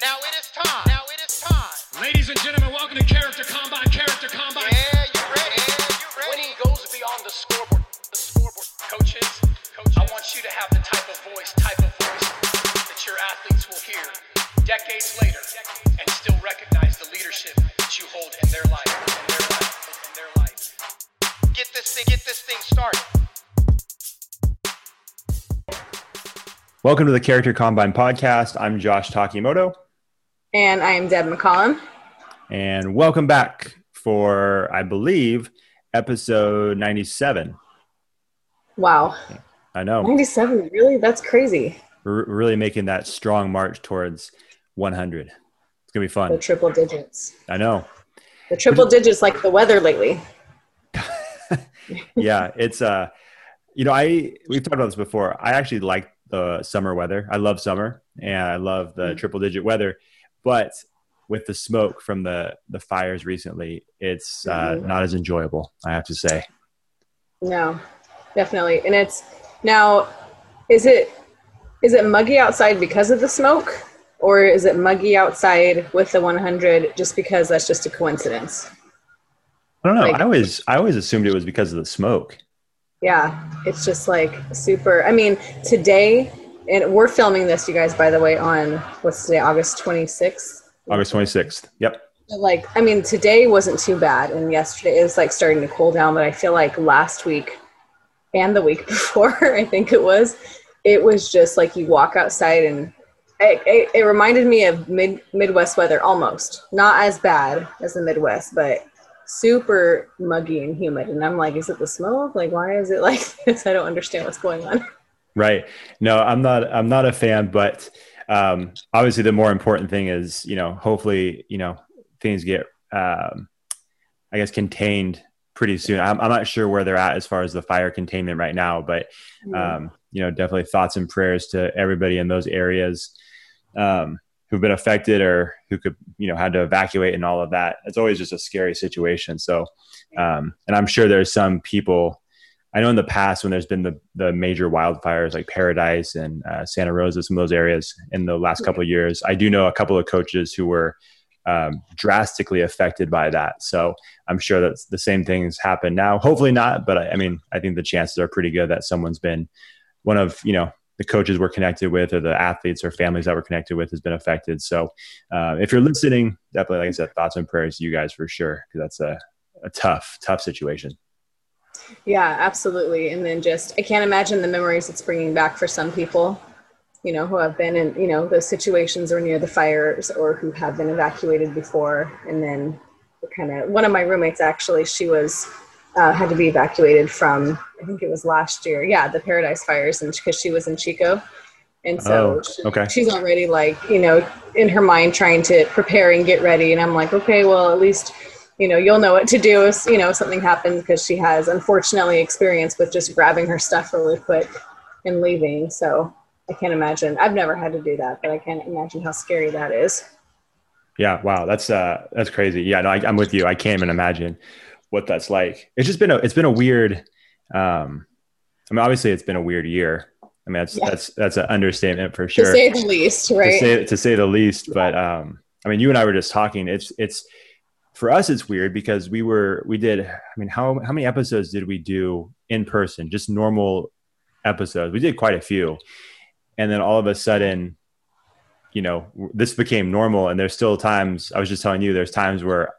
Now it is time. Now it is time. Ladies and gentlemen, welcome to Character Combine. Character Combine. Yeah, you ready? Yeah, you ready? Winning goes beyond the scoreboard. The scoreboard. Coaches, coaches, I want you to have the type of voice, type of voice that your athletes will hear decades later and still recognize the leadership that you hold in their life, in their life, in their life. Get this thing. Get this thing started. Welcome to the Character Combine podcast. I'm Josh Takimoto, And I am Deb McCollum. and welcome back for, I believe, episode 97. Wow. I know 97, really? That's crazy. we're really making that strong march towards 100. It's gonna be fun. The triple digits. I know. The triple digits like the weather lately. Yeah, it's uh, you know, I we've talked about this before. I actually like the summer weather. I love summer, and I love the Mm. triple digit weather, but with the smoke from the the fires recently, it's uh, Mhm. not as enjoyable. I have to say. No, definitely. And it's now, is it is it muggy outside because of the smoke? Or is it muggy outside with the 100 just because that's just a coincidence? I don't know. Like- I always I always assumed it was because of the smoke. Yeah, it's just like super. I mean, today, and we're filming this, you guys, by the way, on what's today, August 26th? August 26th. Yep. like i mean today wasn't too bad and yesterday is like starting to cool down but i feel like last week and the week before i think it was it was just like you walk outside and it, it, it reminded me of mid midwest weather almost not as bad as the midwest but super muggy and humid and i'm like is it the smoke like why is it like this i don't understand what's going on Right. No, I'm not. I'm not a fan. But um, obviously, the more important thing is, you know, hopefully, you know, things get, um, I guess, contained pretty soon. I'm, I'm not sure where they're at as far as the fire containment right now, but um, you know, definitely thoughts and prayers to everybody in those areas um, who've been affected or who could, you know, had to evacuate and all of that. It's always just a scary situation. So, um, and I'm sure there's some people. I know in the past when there's been the the major wildfires like Paradise and uh, Santa Rosa, some of those areas in the last couple of years, I do know a couple of coaches who were um, drastically affected by that. So I'm sure that the same things happen now. Hopefully not, but I, I mean, I think the chances are pretty good that someone's been one of you know the coaches we're connected with or the athletes or families that we're connected with has been affected. So uh, if you're listening, definitely, like I said, thoughts and prayers to you guys for sure because that's a, a tough, tough situation. Yeah, absolutely. And then just, I can't imagine the memories it's bringing back for some people, you know, who have been in, you know, those situations or near the fires or who have been evacuated before. And then kind of, one of my roommates actually, she was, uh, had to be evacuated from, I think it was last year. Yeah, the Paradise Fires, and because she was in Chico. And so Oh, she- okay. she's already like, you know, in her mind trying to prepare and get ready. And I'm like, okay, well, at least you know you'll know what to do if you know something happens because she has unfortunately experience with just grabbing her stuff really quick and leaving so i can't imagine i've never had to do that but i can't imagine how scary that is Yeah, wow, that's uh, that's crazy. Yeah, no, I, I'm with you. I can't even imagine what that's like. It's just been a, it's been a weird. Um, I mean, obviously, it's been a weird year. I mean, that's Yeah. that's that's an understatement for sure to say the least to right say to say the least. But um, I mean, you and I were just talking. It's it's for us, it's weird because we were we did. I mean, how how many episodes did we do in person? Just normal episodes. We did quite a few, and then all of a sudden you know this became normal and there's still times i was just telling you there's times where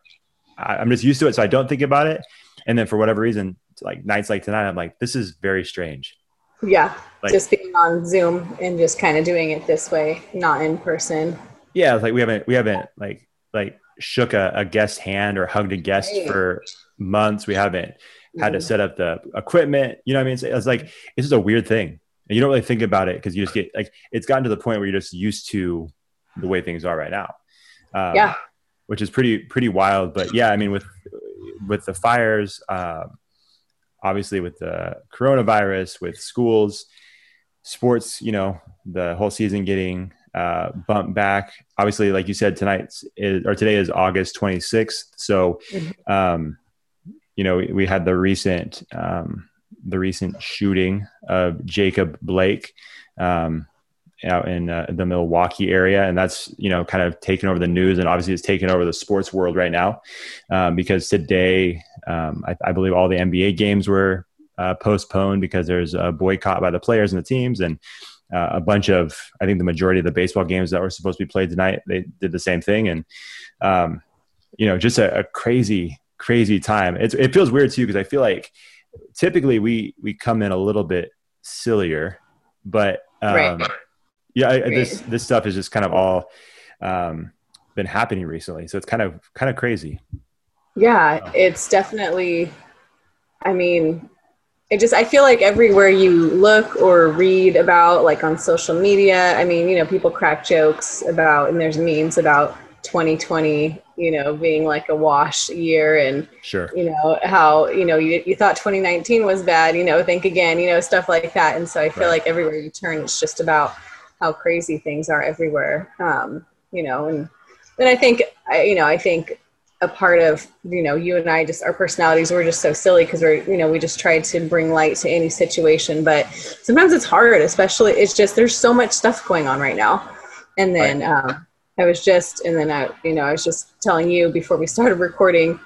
I, i'm just used to it so i don't think about it and then for whatever reason like nights like tonight i'm like this is very strange yeah Like- just being on zoom and just kind of doing it this way not in person yeah it's like we haven't we haven't like like shook a, a guest hand or hugged a guest for months. We haven't had to Mhm. set up the equipment. You know what i mean? It's, it's like it's just a weird thing. And you don't really think about it because you just get like it's gotten to the point where you're just used to the way things are right now. Um, yeah. which is pretty pretty wild. But yeah, I mean with with the fires, um, obviously with the coronavirus, with schools, sports, you know, the whole season getting uh, bumped back. Obviously, like you said, tonight is or today is August 26th. So, Mhm. um, you know, we, we had the recent um, the recent shooting of Jacob Blake. Um, out in uh, the Milwaukee area, and that's you know kind of taken over the news, and obviously it's taken over the sports world right now um, because today um, I, I, believe all the NBA games were uh, postponed because there's a boycott by the players and the teams, and uh, a bunch of I think the majority of the baseball games that were supposed to be played tonight they did the same thing, and um, you know just a, a crazy crazy time. It's, it feels weird too because I feel like typically we we come in a little bit sillier, but um, right. yeah, I, this this stuff is just kind of all um, been happening recently, so it's kind of kind of crazy. Yeah, it's definitely. I mean, it just I feel like everywhere you look or read about, like on social media, I mean, you know, people crack jokes about, and there's memes about 2020 you know being like a wash year and sure you know how you know you, you thought 2019 was bad you know think again you know stuff like that and so i feel right. like everywhere you turn it's just about how crazy things are everywhere um you know and then i think I, you know i think a part of you know you and i just our personalities we're just so silly because we're you know we just try to bring light to any situation but sometimes it's hard especially it's just there's so much stuff going on right now and then right. um I was just, and then I, you know, I was just telling you before we started recording,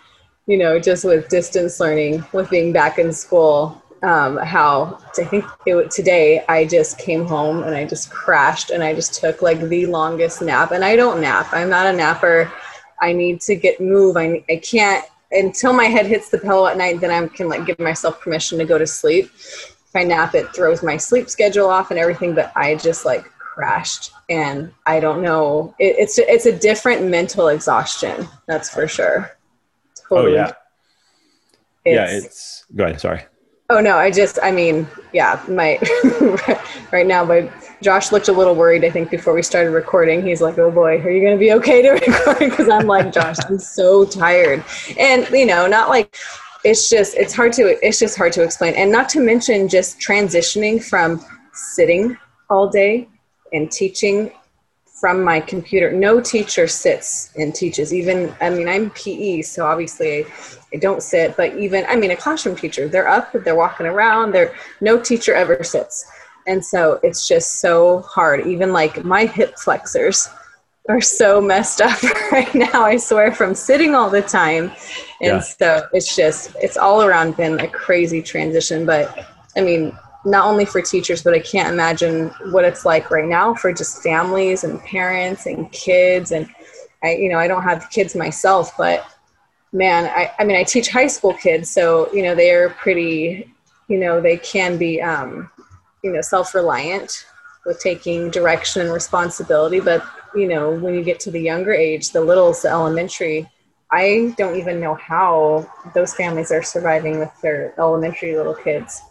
you know, just with distance learning, with being back in school, um, how I think it, today I just came home and I just crashed and I just took like the longest nap. And I don't nap. I'm not a napper. I need to get move. I I can't until my head hits the pillow at night. Then I can like give myself permission to go to sleep. If I nap, it throws my sleep schedule off and everything. But I just like crashed and i don't know it, it's it's a different mental exhaustion that's for sure totally. oh yeah it's, yeah it's go ahead sorry oh no i just i mean yeah my right now my josh looked a little worried i think before we started recording he's like oh boy are you going to be okay to record because i'm like josh i'm so tired and you know not like it's just it's hard to it's just hard to explain and not to mention just transitioning from sitting all day and teaching from my computer. No teacher sits and teaches. Even, I mean, I'm PE, so obviously I, don't sit, but even, I mean, a classroom teacher, they're up, they're walking around, they're, no teacher ever sits. And so it's just so hard. Even like my hip flexors are so messed up right now, I swear, from sitting all the time. And yeah. so it's just, it's all around been a crazy transition. But I mean, not only for teachers, but I can't imagine what it's like right now for just families and parents and kids. And I, you know, I don't have kids myself, but man, I, I mean, I teach high school kids, so you know, they are pretty, you know, they can be, um, you know, self-reliant with taking direction and responsibility. But you know, when you get to the younger age, the littles, the elementary, I don't even know how those families are surviving with their elementary little kids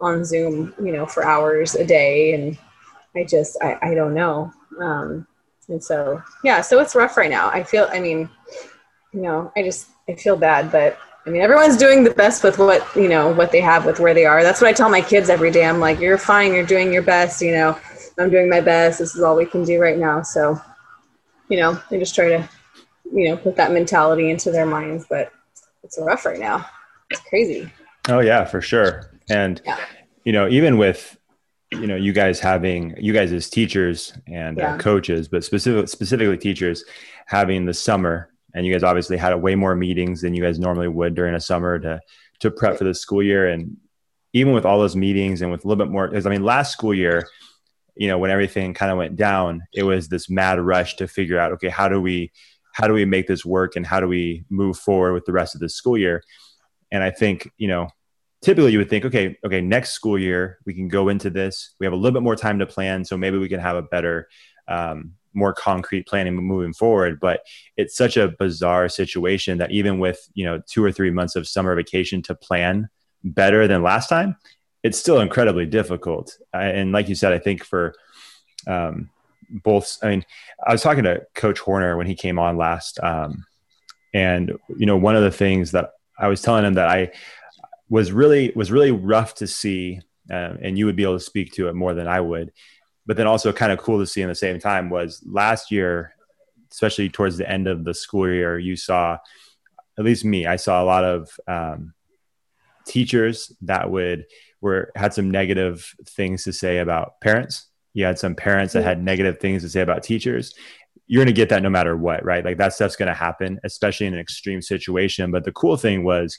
on Zoom, you know, for hours a day. And I just, I, I don't know. Um, and so, yeah, so it's rough right now. I feel, I mean, you know, I just, I feel bad, but I mean, everyone's doing the best with what, you know, what they have with where they are. That's what I tell my kids every day. I'm like, you're fine. You're doing your best. You know, I'm doing my best. This is all we can do right now. So, you know, I just try to, you know, put that mentality into their minds, but it's rough right now. It's crazy. Oh yeah, for sure. And yeah. you know, even with you know you guys having you guys as teachers and uh, yeah. uh, coaches, but specific, specifically teachers having the summer, and you guys obviously had way more meetings than you guys normally would during a summer to to prep for the school year. And even with all those meetings and with a little bit more, because I mean, last school year, you know, when everything kind of went down, it was this mad rush to figure out, okay, how do we how do we make this work and how do we move forward with the rest of the school year? And I think, you know, typically you would think, okay, okay, next school year we can go into this. We have a little bit more time to plan, so maybe we can have a better, um, more concrete planning moving forward. But it's such a bizarre situation that even with you know two or three months of summer vacation to plan better than last time, it's still incredibly difficult. and like you said, I think for um, both, I mean, I was talking to Coach Horner when he came on last, um, and you know, one of the things that I was telling him that I was really was really rough to see, um, and you would be able to speak to it more than I would. But then also kind of cool to see in the same time was last year, especially towards the end of the school year, you saw, at least me, I saw a lot of um, teachers that would were had some negative things to say about parents. You had some parents that had negative things to say about teachers. You're going to get that no matter what right? Like that stuff's going to happen especially in an extreme situation. But the cool thing was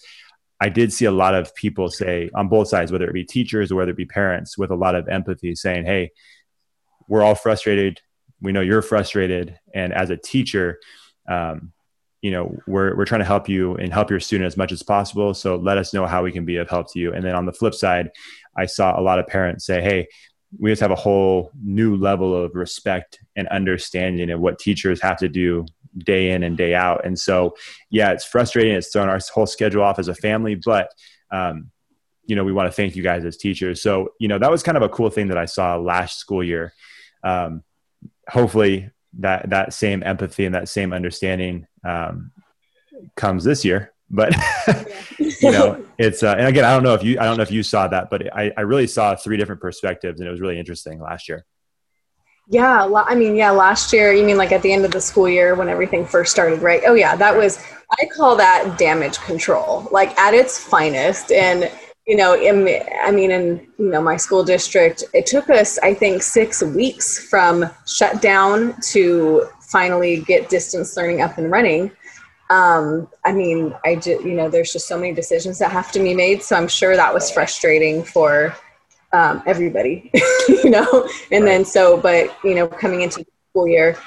i did see a lot of people say on both sides whether it be teachers or whether it be parents with a lot of empathy saying hey we're all frustrated. We know you're frustrated. And as a teacher um, you know we're, we're trying to help you and help your student as much as possible. So let us know how we can be of help to you. And then on the flip side i saw a lot of parents say hey we just have a whole new level of respect and understanding of what teachers have to do day in and day out. And so yeah it's frustrating. It's thrown our whole schedule off as a family but um, you know we want to thank you guys as teachers. So you know that was kind of a cool thing that i saw last school year um, hopefully that that same empathy and that same understanding um, comes this year. But you know, it's uh, and again, I don't know if you I don't know if you saw that, but I, I really saw three different perspectives, and it was really interesting last year. Yeah, I mean, yeah, last year, you mean like at the end of the school year when everything first started, right? Oh, yeah, that was, I call that damage control, like at its finest. And you know, in, I mean, in you know my school district, it took us, I think, six weeks from shutdown to finally get distance learning up and running. Um, I mean, I just, you know, there's just so many decisions that have to be made. So I'm sure that was frustrating for um, everybody, you know. And right. then so, but you know, coming into the school year,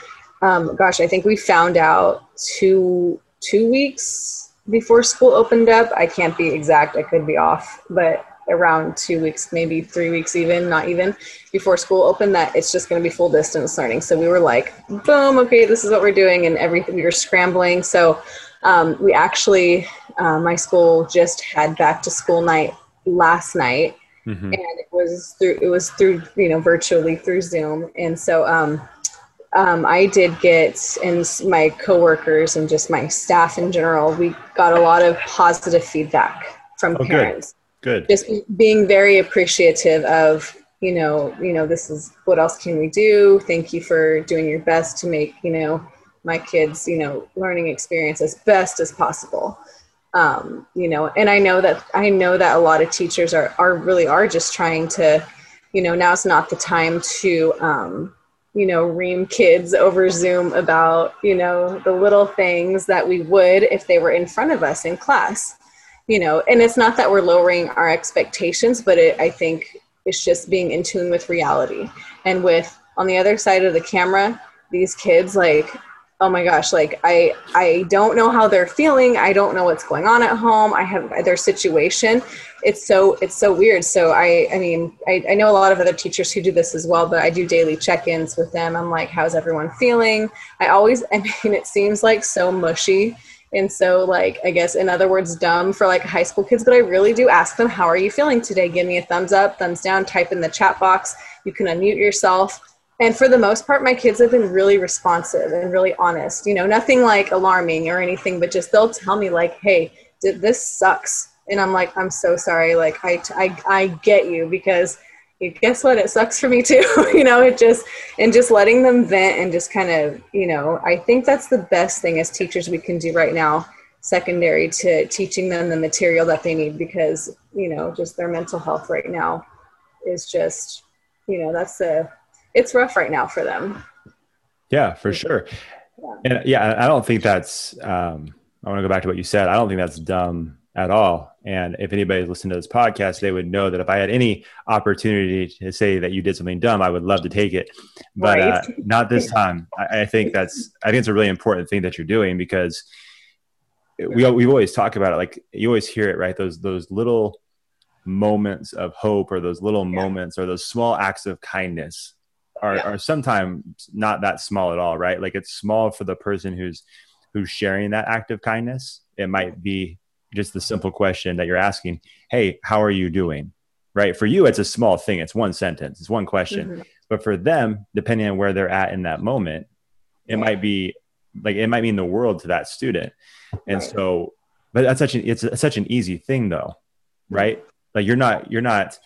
um, gosh, I think we found out two two weeks before school opened up. I can't be exact, I could be off, but around two weeks, maybe three weeks, even not even before school opened, that it's just going to be full distance learning. So we were like, boom, okay, this is what we're doing, and everything we were scrambling. So um, we actually, uh, my school just had back to school night last night, mm-hmm. and it was through it was through you know virtually through Zoom, and so. Um, um, I did get, and my coworkers and just my staff in general, we got a lot of positive feedback from oh, parents. Good. good. Just being very appreciative of, you know, you know, this is what else can we do? Thank you for doing your best to make, you know, my kids, you know, learning experience as best as possible. Um, you know, and I know that I know that a lot of teachers are are really are just trying to, you know, now it's not the time to um, you know, ream kids over Zoom about, you know, the little things that we would if they were in front of us in class. You know, and it's not that we're lowering our expectations, but it, I think it's just being in tune with reality. And with on the other side of the camera, these kids like oh my gosh like i i don't know how they're feeling. I don't know what's going on at home. I have their situation. It's so it's so weird. So i i mean I, I know a lot of other teachers who do this as well but i do daily check-ins with them. I'm like how's everyone feeling? I always i mean it seems like so mushy and so like i guess in other words dumb for like high school kids but i really do ask them how are you feeling today? Give me a thumbs up thumbs down type in the chat box. You can unmute yourself and for the most part my kids have been really responsive and really honest you know nothing like alarming or anything but just they'll tell me like hey this sucks. And i'm like i'm so sorry like i i, I get you because guess what? It sucks for me too. You know it just and just letting them vent and just kind of you know i think that's the best thing as teachers we can do right now secondary to teaching them the material that they need because you know just their mental health right now is just you know that's the it's rough right now for them. Yeah, for sure. Yeah. And yeah, I don't think that's, um, I want to go back to what you said. I don't think that's dumb at all. And if anybody's listening to this podcast, they would know that if I had any opportunity to say that you did something dumb, I would love to take it, but right. uh, not this time. I, I, think that's, I think it's a really important thing that you're doing because we, we always talk about it. Like you always hear it, right? Those, those little moments of hope or those little yeah. moments or those small acts of kindness are, yeah. are sometimes not that small at all, right? Like it's small for the person who's who's sharing that act of kindness. It might be just the simple question that you're asking, "Hey, how are you doing?" Right? For you, it's a small thing. It's one sentence. It's one question. Mm-hmm. But for them, depending on where they're at in that moment, it yeah. might be like it might mean the world to that student. And right. so, but that's such an it's such an easy thing, though, right? Like you're not you're not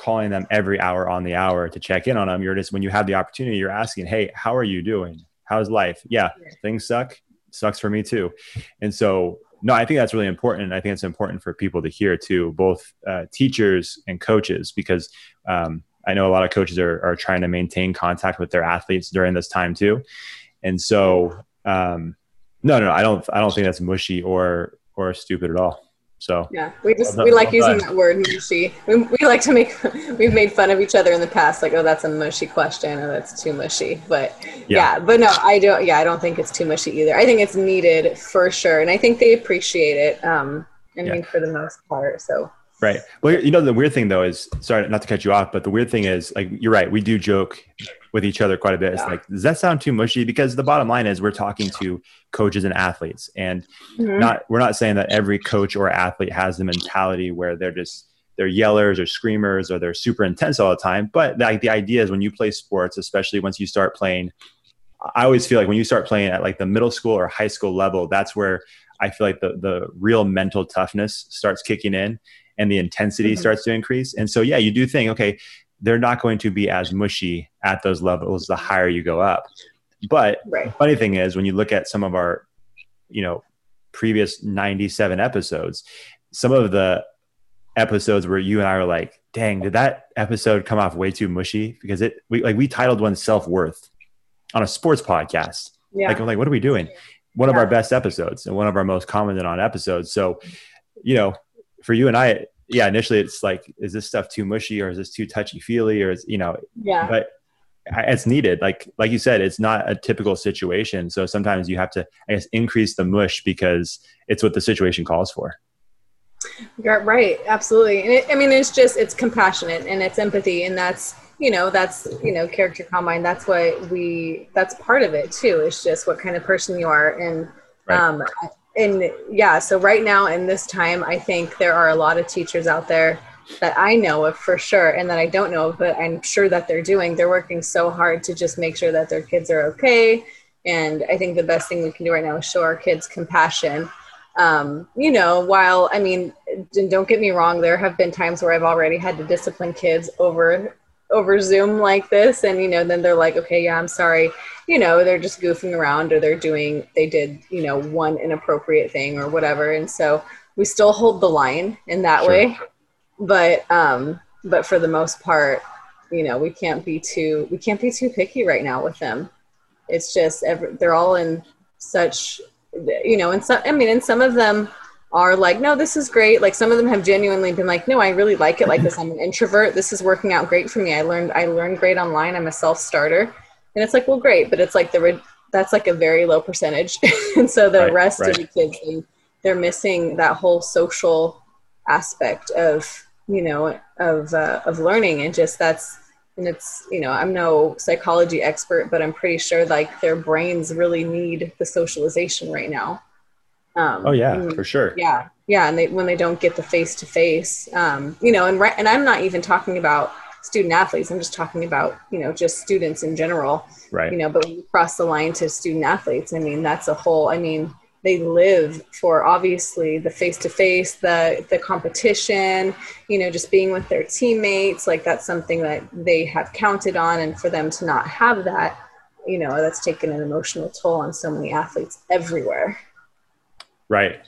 calling them every hour on the hour to check in on them. You're just when you have the opportunity, you're asking, "Hey, how are you doing? How's life?" Yeah, things suck. Sucks for me too. And so, no, I think that's really important. I think it's important for people to hear too, both uh, teachers and coaches, because um, I know a lot of coaches are, are trying to maintain contact with their athletes during this time too. And so, um, no, no, no, I don't, I don't think that's mushy or, or stupid at all. So yeah, we just we like using that word mushy. We, we like to make we've made fun of each other in the past, like oh that's a mushy question, or that's too mushy. But yeah. yeah, but no, I don't. Yeah, I don't think it's too mushy either. I think it's needed for sure, and I think they appreciate it. Um, I mean, for the most part. So Right. Well, you know, the weird thing though is, sorry, not to cut you off, but the weird thing is, like, you're right. We do joke with each other quite a bit. It's like, does that sound too mushy? Because the bottom line is, we're talking to coaches and athletes, and mm-hmm. not we're not saying that every coach or athlete has the mentality where they're just they're yellers or screamers or they're super intense all the time. But like the idea is, when you play sports, especially once you start playing, I always feel like when you start playing at like the middle school or high school level, that's where I feel like the the real mental toughness starts kicking in and the intensity mm-hmm. starts to increase. And so, yeah, you do think, okay, they're not going to be as mushy at those levels the higher you go up. But right. funny thing is, when you look at some of our, you know, previous 97 episodes, some of the episodes where you and I were like, dang, did that episode come off way too mushy? Because it, we like, we titled one self worth on a sports podcast. Yeah. Like, I'm like, what are we doing? One yeah. of our best episodes and one of our most commented on episodes. So, you know, for you and I, yeah, initially it's like, is this stuff too mushy or is this too touchy feely or is, you know, yeah, but it's needed. Like, like you said, it's not a typical situation. So sometimes you have to, I guess, increase the mush because it's what the situation calls for. You're right. Absolutely. And it, I mean, it's just, it's compassionate and it's empathy. And that's, you know, that's, you know, character combine. That's what we, that's part of it too. It's just what kind of person you are. And, right. um, and yeah, so right now in this time, I think there are a lot of teachers out there that I know of for sure and that I don't know of, but I'm sure that they're doing. They're working so hard to just make sure that their kids are okay. And I think the best thing we can do right now is show our kids compassion. Um, you know, while I mean, don't get me wrong, there have been times where I've already had to discipline kids over over Zoom like this, and you know, then they're like, okay, yeah, I'm sorry, you know they're just goofing around or they're doing they did you know one inappropriate thing or whatever. And so we still hold the line in that sure. way. But um but for the most part you know we can't be too we can't be too picky right now with them. It's just every, they're all in such you know and some i mean and some of them are like no this is great. Like some of them have genuinely been like no i really like it like this. I'm an introvert. This is working out great for me. I learned i learned great online. I'm a self-starter and it's like well great but it's like the that's like a very low percentage. And so the right, rest right. of the kids they, they're missing that whole social aspect of you know of uh, of learning. And just that's and it's you know i'm no psychology expert but i'm pretty sure like their brains really need the socialization right now. Um, oh yeah and, for sure. yeah yeah and they when they don't get the face to face you know and right and i'm not even talking about student athletes. I'm just talking about, you know, just students in general. Right. You know, but when you cross the line to student athletes, I mean, that's a whole, I mean, they live for obviously the face to face, the the competition, you know, just being with their teammates, like that's something that they have counted on and for them to not have that, you know, that's taken an emotional toll on so many athletes everywhere. Right.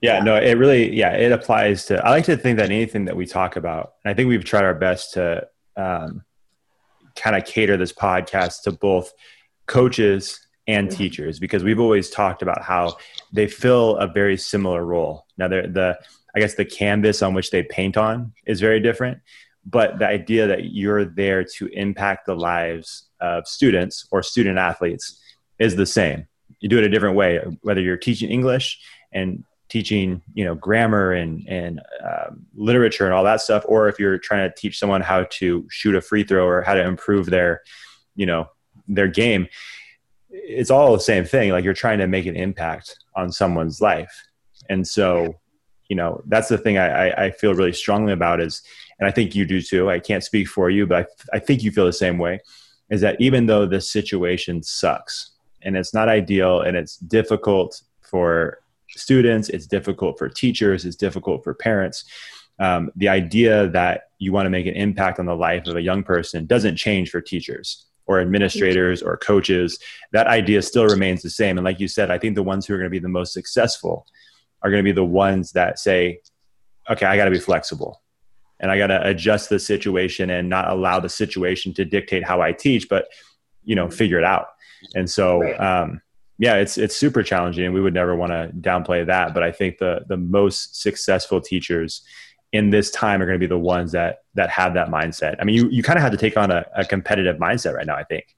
Yeah, no, it really, yeah, it applies to. I like to think that anything that we talk about, and I think we've tried our best to um, kind of cater this podcast to both coaches and mm-hmm. teachers because we've always talked about how they fill a very similar role. Now, the I guess the canvas on which they paint on is very different, but the idea that you're there to impact the lives of students or student athletes is the same. You do it a different way, whether you're teaching English and teaching you know grammar and and um, literature and all that stuff or if you're trying to teach someone how to shoot a free throw or how to improve their you know their game it's all the same thing. Like you're trying to make an impact on someone's life. And so you know that's the thing I, I feel really strongly about is and i think you do too i can't speak for you but I, I think you feel the same way is that even though the situation sucks and it's not ideal and it's difficult for students, it's difficult for teachers, it's difficult for parents. Um, the idea that you want to make an impact on the life of a young person doesn't change for teachers or administrators or coaches. That idea still remains the same. And like you said, I think the ones who are going to be the most successful are going to be the ones that say, okay, I got to be flexible. and I got to adjust the situation and not allow the situation to dictate how I teach, but you know, figure it out. And so, um, yeah, it's it's super challenging, and we would never want to downplay that. But I think the the most successful teachers in this time are going to be the ones that that have that mindset. I mean, you you kind of have to take on a, a competitive mindset right now. I think.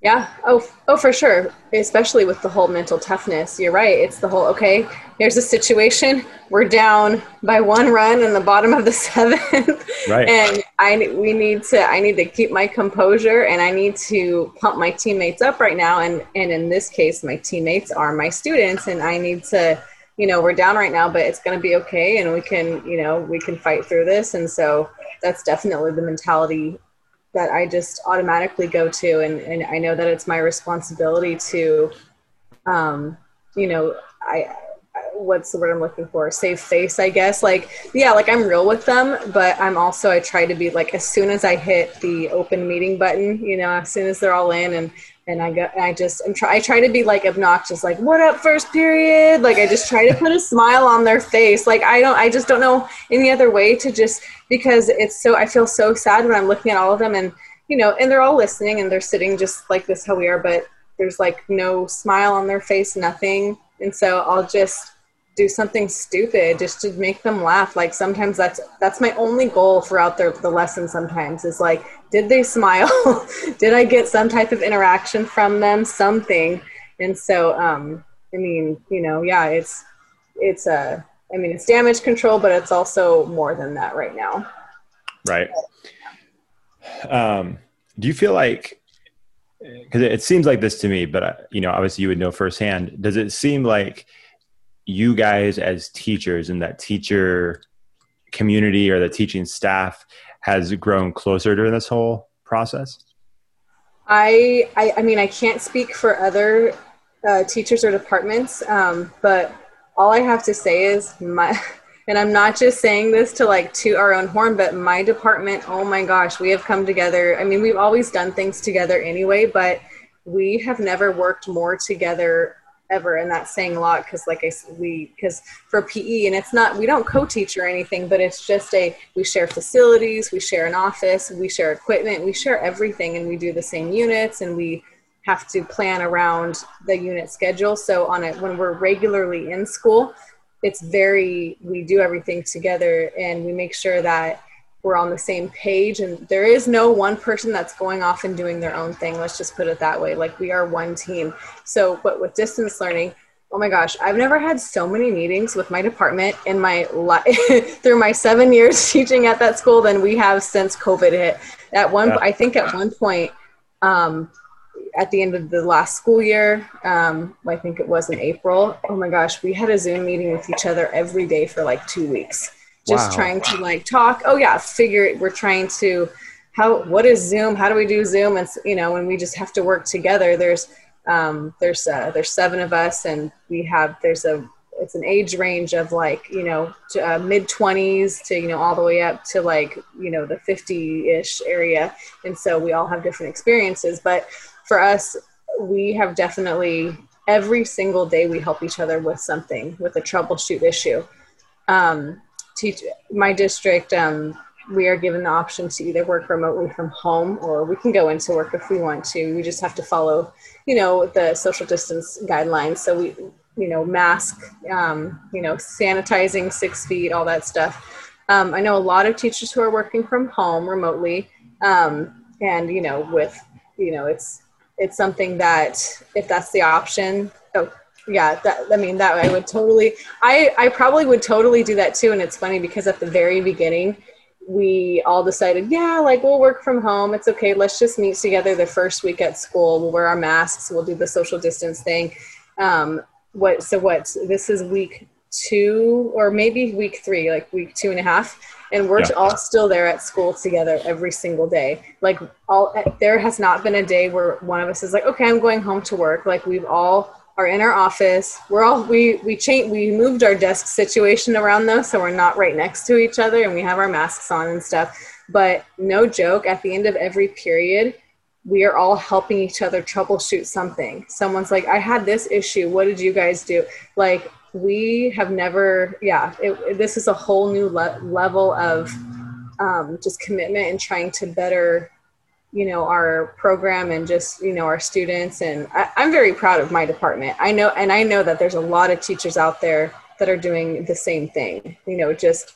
Yeah. Oh, oh, for sure. Especially with the whole mental toughness. You're right. It's the whole okay. Here's a situation. We're down by one run in the bottom of the seventh, Right. and I we need to. I need to keep my composure, and I need to pump my teammates up right now. And and in this case, my teammates are my students, and I need to. You know, we're down right now, but it's going to be okay, and we can. You know, we can fight through this. And so that's definitely the mentality that I just automatically go to, and, and I know that it's my responsibility to, um, you know, I, what's the word I'm looking for? Save face, I guess. Like, yeah, like I'm real with them, but I'm also I try to be like as soon as I hit the open meeting button, you know, as soon as they're all in, and and I go, I just I'm try I try to be like obnoxious, like what up, first period. Like I just try to put a smile on their face. Like I don't, I just don't know any other way to just because it's so I feel so sad when I'm looking at all of them and you know, and they're all listening and they're sitting just like this how we are, but there's like no smile on their face, nothing. And so I'll just do something stupid just to make them laugh. Like sometimes that's that's my only goal throughout the the lesson sometimes is like, did they smile? did I get some type of interaction from them? Something. And so um I mean, you know, yeah, it's it's a I mean, it's damage control, but it's also more than that right now. Right. Um, do you feel like, because it seems like this to me, but uh, you know, obviously you would know firsthand. Does it seem like you guys as teachers and that teacher community or the teaching staff has grown closer during this whole process? I, I, I mean, I can't speak for other uh, teachers or departments, um, but all I have to say is my, and I'm not just saying this to like toot our own horn, but my department, oh my gosh, we have come together. I mean, we've always done things together anyway, but we have never worked more together ever and that's saying a lot because like i we because for pe and it's not we don't co-teach or anything but it's just a we share facilities we share an office we share equipment we share everything and we do the same units and we have to plan around the unit schedule. So on it when we're regularly in school it's very we do everything together and we make sure that we're on the same page and there is no one person that's going off and doing their own thing let's just put it that way. Like we are one team. So but with distance learning oh my gosh i've never had so many meetings with my department in my life through my seven years teaching at that school than we have since covid hit. At one i think at one point um, at the end of the last school year um, i think it was in april oh my gosh we had a zoom meeting with each other every day for like two weeks just Wow. trying to like talk. Oh yeah figure it we're trying to how what is zoom? How do we do zoom? And you know when we just have to work together there's um, there's uh, there's seven of us and we have there's a it's an age range of like you know to, uh, mid 20s to you know all the way up to like you know the 50ish area. And so we all have different experiences. But for us we have definitely every single day we help each other with something with a troubleshoot issue. Um, teach my district um, we are given the option to either work remotely from home or we can go into work if we want to. We just have to follow you know the social distance guidelines. So we you know mask um, you know sanitizing six feet all that stuff. Um, i know a lot of teachers who are working from home remotely um, and you know with you know it's it's something that if that's the option oh yeah that i mean that i would totally i i probably would totally do that too and it's funny because at the very beginning we all decided yeah like we'll work from home it's okay let's just meet together the first week at school we'll wear our masks we'll do the social distance thing um what so what this is week two or maybe week three like week two and a half and we're Yeah. all still there at school together every single day like all there has not been a day where one of us is like okay i'm going home to work like we've all are in our office. We're all we we changed we moved our desk situation around though so we're not right next to each other and we have our masks on and stuff. But no joke at the end of every period we are all helping each other troubleshoot something. Someone's like i had this issue. What did you guys do? Like we have never yeah it, this is a whole new le- level of um, just commitment and trying to better you know our program and just you know our students. And I, i'm very proud of my department. I know and i know that there's a lot of teachers out there that are doing the same thing you know just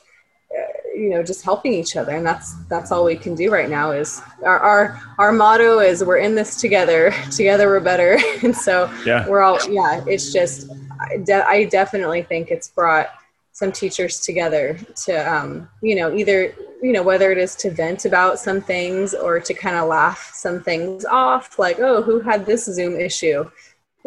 uh, you know just helping each other. And that's that's all we can do right now is our our, our motto is we're in this together together we're better. And so Yeah. we're all yeah it's just I, de- I definitely think it's brought some teachers together to um, you know either you know whether it is to vent about some things or to kind of laugh some things off like oh who had this zoom issue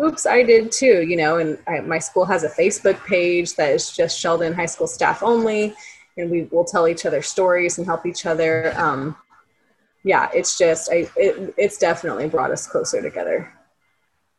oops i did too you know and I, my school has a facebook page that is just sheldon high school staff only and we will tell each other stories and help each other um, yeah it's just I, it, it's definitely brought us closer together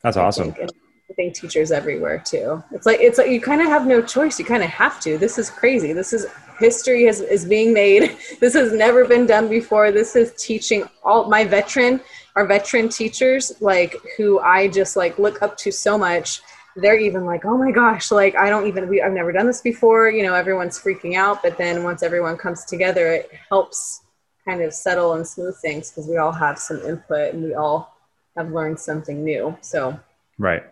That's awesome. And I think teachers everywhere too. It's like it's like you kind of have no choice. You kind of have to. This is crazy. This is history is, is being made. This has never been done before. This is teaching all my veteran, our veteran teachers, like who I just like look up to so much. They're even like, oh my gosh, like I don't even we I've never done this before. You know, everyone's freaking out, but then once everyone comes together, it helps kind of settle and smooth things because we all have some input and we all have learned something new. So Right.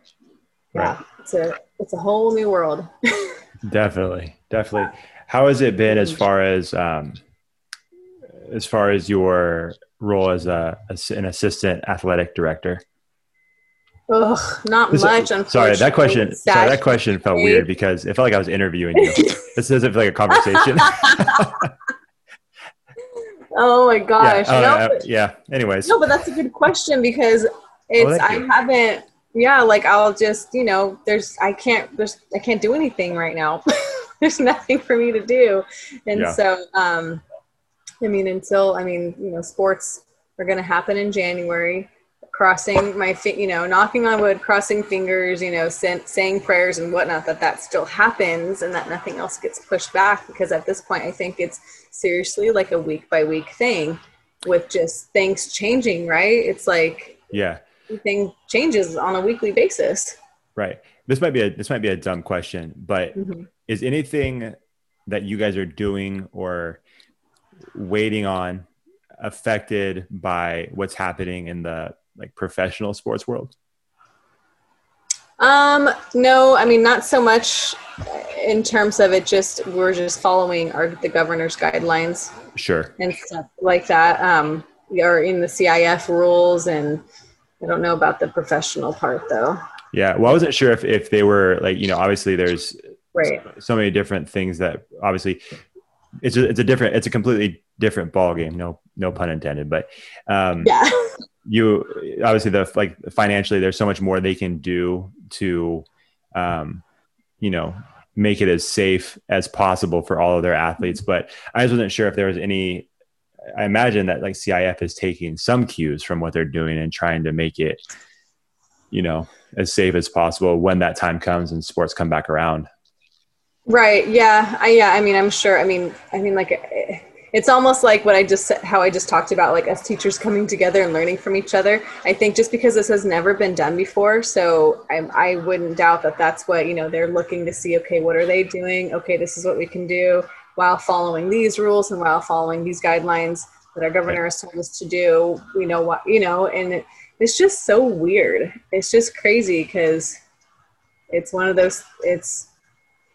Yeah it's a it's a whole new world Definitely. Definitely. How has it been as far as um, as far as your role as a as an assistant athletic director? Ugh, not This- much sorry, that question. Sorry, that question felt weird because it felt like I was interviewing you. this doesn't feel like a conversation. oh my yeah. gosh oh, no, uh, but, yeah. Anyways. no but that's a good question because it's Oh, i haven't yeah like i'll just you know there's i can't there's i can't do anything right now there's nothing for me to do and Yeah. so um i mean until i mean you know sports are going to happen in january crossing my fi- you know knocking on wood crossing fingers you know sen- saying prayers and whatnot that that still happens and that nothing else gets pushed back because at this point i think it's seriously like a week by week thing with just things changing right it's like Yeah. Everything changes on a weekly basis Right. This might be a this might be a dumb question, but Mhm. is anything that you guys are doing or waiting on affected by what's happening in the like professional sports world? Um, no, I mean not so much in terms of it. Just we're just following our the governor's guidelines Sure. and stuff like that. Um, we are in the CIF rules, and I don't know about the professional part though. Yeah. Well, I wasn't sure if if they were like you know obviously there's Right. so many different things that obviously it's a, it's a different it's a completely different ball game. No no pun intended, but um, Yeah. you obviously the like financially there's so much more they can do to um you know make it as safe as possible for all of their athletes but i just wasn't sure if there was any i imagine that like cif is taking some cues from what they're doing and trying to make it you know as safe as possible when that time comes and sports come back around Right. Yeah. I, yeah. I mean, I'm sure. I mean, I mean, like, it's almost like what I just how I just talked about, like us teachers coming together and learning from each other. I think just because this has never been done before, so I, I wouldn't doubt that that's what you know they're looking to see. Okay, what are they doing? Okay, this is what we can do while following these rules and while following these guidelines that our governor has told us to do. You know what? You know, and it, it's just so weird. It's just crazy because it's one of those. It's